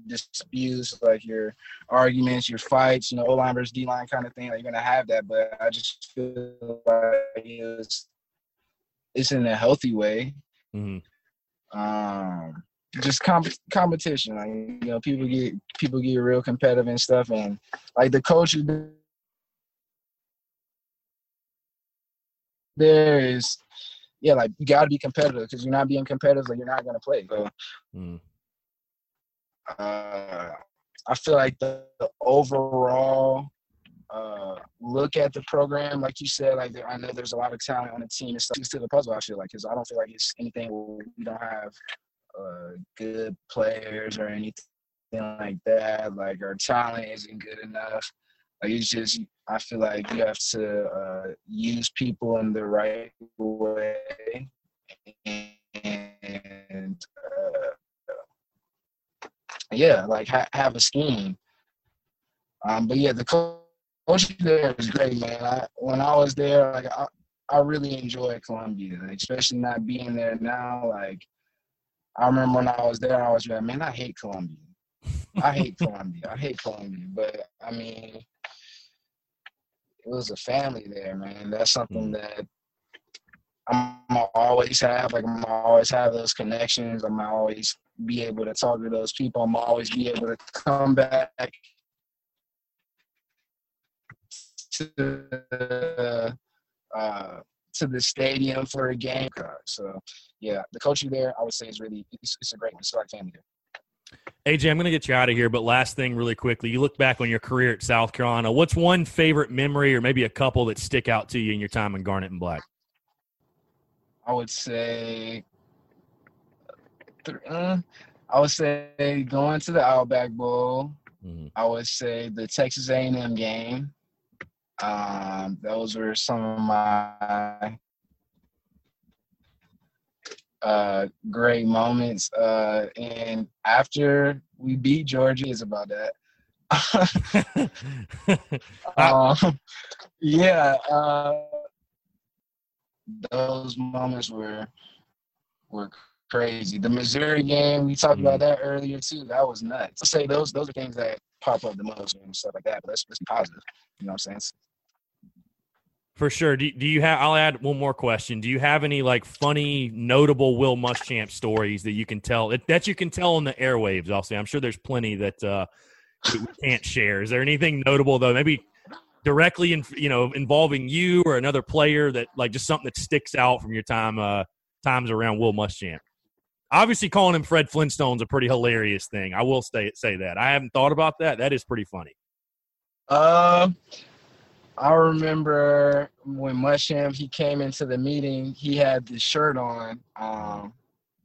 disputes, like your arguments, your fights. You know, O line versus D line kind of thing. Like you're gonna have that. But I just feel like it's it's in a healthy way. Mm-hmm. Um, just comp- competition. Like you know, people get people get real competitive and stuff, and like the coach there is, yeah, like you got to be competitive because you're not being competitive, like you're not gonna play. So, mm. uh, I feel like the, the overall uh, look at the program, like you said, like I know there's a lot of talent on the team. It's still the puzzle. I feel like because I don't feel like it's anything we don't have uh, good players or anything like that. Like our talent isn't good enough. Like it's just I feel like you have to uh, use people in the right way and uh, yeah, like ha- have a scheme. Um, but yeah, the coach there is great, man. I, when I was there, like I, I really enjoyed Columbia, especially not being there now. Like I remember when I was there, I was like, man, I hate Columbia. I hate Columbia. I hate Columbia. But I mean, it was a family there, man. That's something mm. that I'm gonna always have. Like I'm gonna always have those connections. I'm gonna always be able to talk to those people. I'm always be able to come back to uh, to the stadium for a game. So yeah, the coaching there, I would say, is really it's, it's a great. It's like family here. AJ, I'm going to get you out of here, but last thing, really quickly, you look back on your career at South Carolina. What's one favorite memory, or maybe a couple that stick out to you in your time in Garnet and Black? I would say, uh, I would say going to the Outback Bowl. Mm-hmm. I would say the Texas A&M game. Um, those were some of my uh, great moments. Uh, and after we beat Georgia, is about that. um, yeah, uh, those moments were were crazy. The Missouri game, we talked mm. about that earlier too. That was nuts. I'll say those those are things that pop up the most and stuff like that. But let's let's be positive. You know what I'm saying? For sure. Do, do you have? I'll add one more question. Do you have any like funny, notable Will Muschamp stories that you can tell that you can tell on the airwaves? Say. I'm sure there's plenty that uh, we can't share. Is there anything notable though? Maybe directly in you know involving you or another player that like just something that sticks out from your time uh, times around Will Muschamp. Obviously, calling him Fred Flintstone's a pretty hilarious thing. I will say say that. I haven't thought about that. That is pretty funny. Uh, I remember when Muschamp he came into the meeting, he had this shirt on. Um,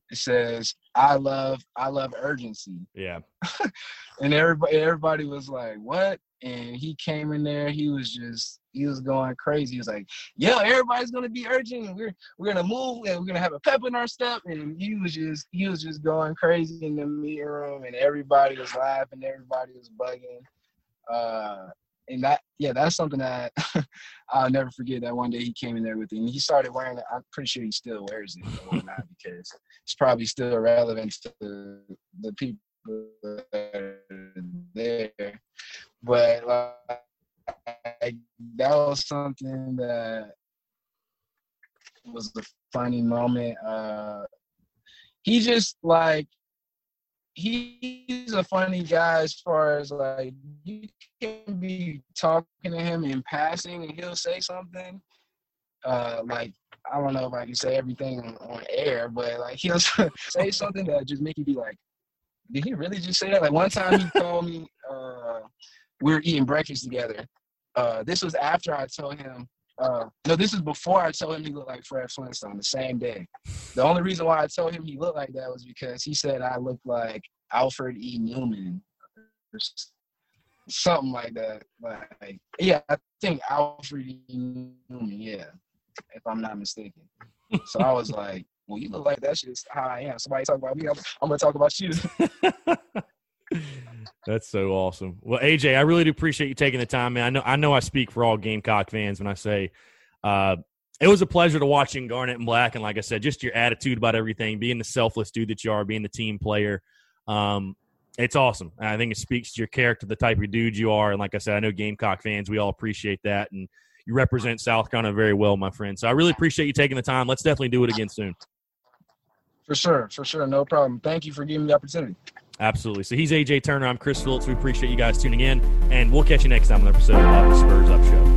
it says, "I love, I love urgency." Yeah. and everybody, everybody was like, "What?" and he came in there. He was just he was going crazy. He was like, "Yo, everybody's gonna be urgent. We're we're gonna move and we're gonna have a pep in our step." And he was just he was just going crazy in the meeting room, and everybody was laughing. Everybody was bugging. Uh, and that yeah, that's something that I'll never forget. That one day he came in there with it, and he started wearing it. I'm pretty sure he still wears it not because it's probably still relevant to the, the people there. But like, that was something that was a funny moment. Uh, he just like he's a funny guy as far as like be talking to him in passing and he'll say something uh like I don't know if I can say everything on, on air, but like he'll say something that just make you be like, did he really just say that? Like one time he called me, uh, we were eating breakfast together. Uh, this was after I told him uh, no, this is before I told him he looked like Fred Flintstone the same day. The only reason why I told him he looked like that was because he said I looked like Alfred E. Neuman, something like that. Like, yeah, I think Alfred. Neuman. Yeah, if I'm not mistaken. So I was like, "Well, you look like that's just how I am." Somebody talk about me, I'm, I'm gonna talk about you. That's so awesome. Well, AJ, I really do appreciate you taking the time, man. I know I know I speak for all Gamecock fans when I say uh, it was a pleasure to watch watching Garnet and Black, and like I said, just your attitude about everything, being the selfless dude that you are, being the team player. Um, it's awesome. I think it speaks to your character, the type of dude you are, and like I said, I know Gamecock fans, we all appreciate that, and you represent South Carolina very well, my friend. So I really appreciate you taking the time. Let's definitely do it again soon. For sure, for sure, no problem. Thank you for giving me the opportunity. Absolutely. So he's AJ Turner. I'm Chris Phillips. We appreciate you guys tuning in, and we'll catch you next time on the episode of the Spurs Up Show.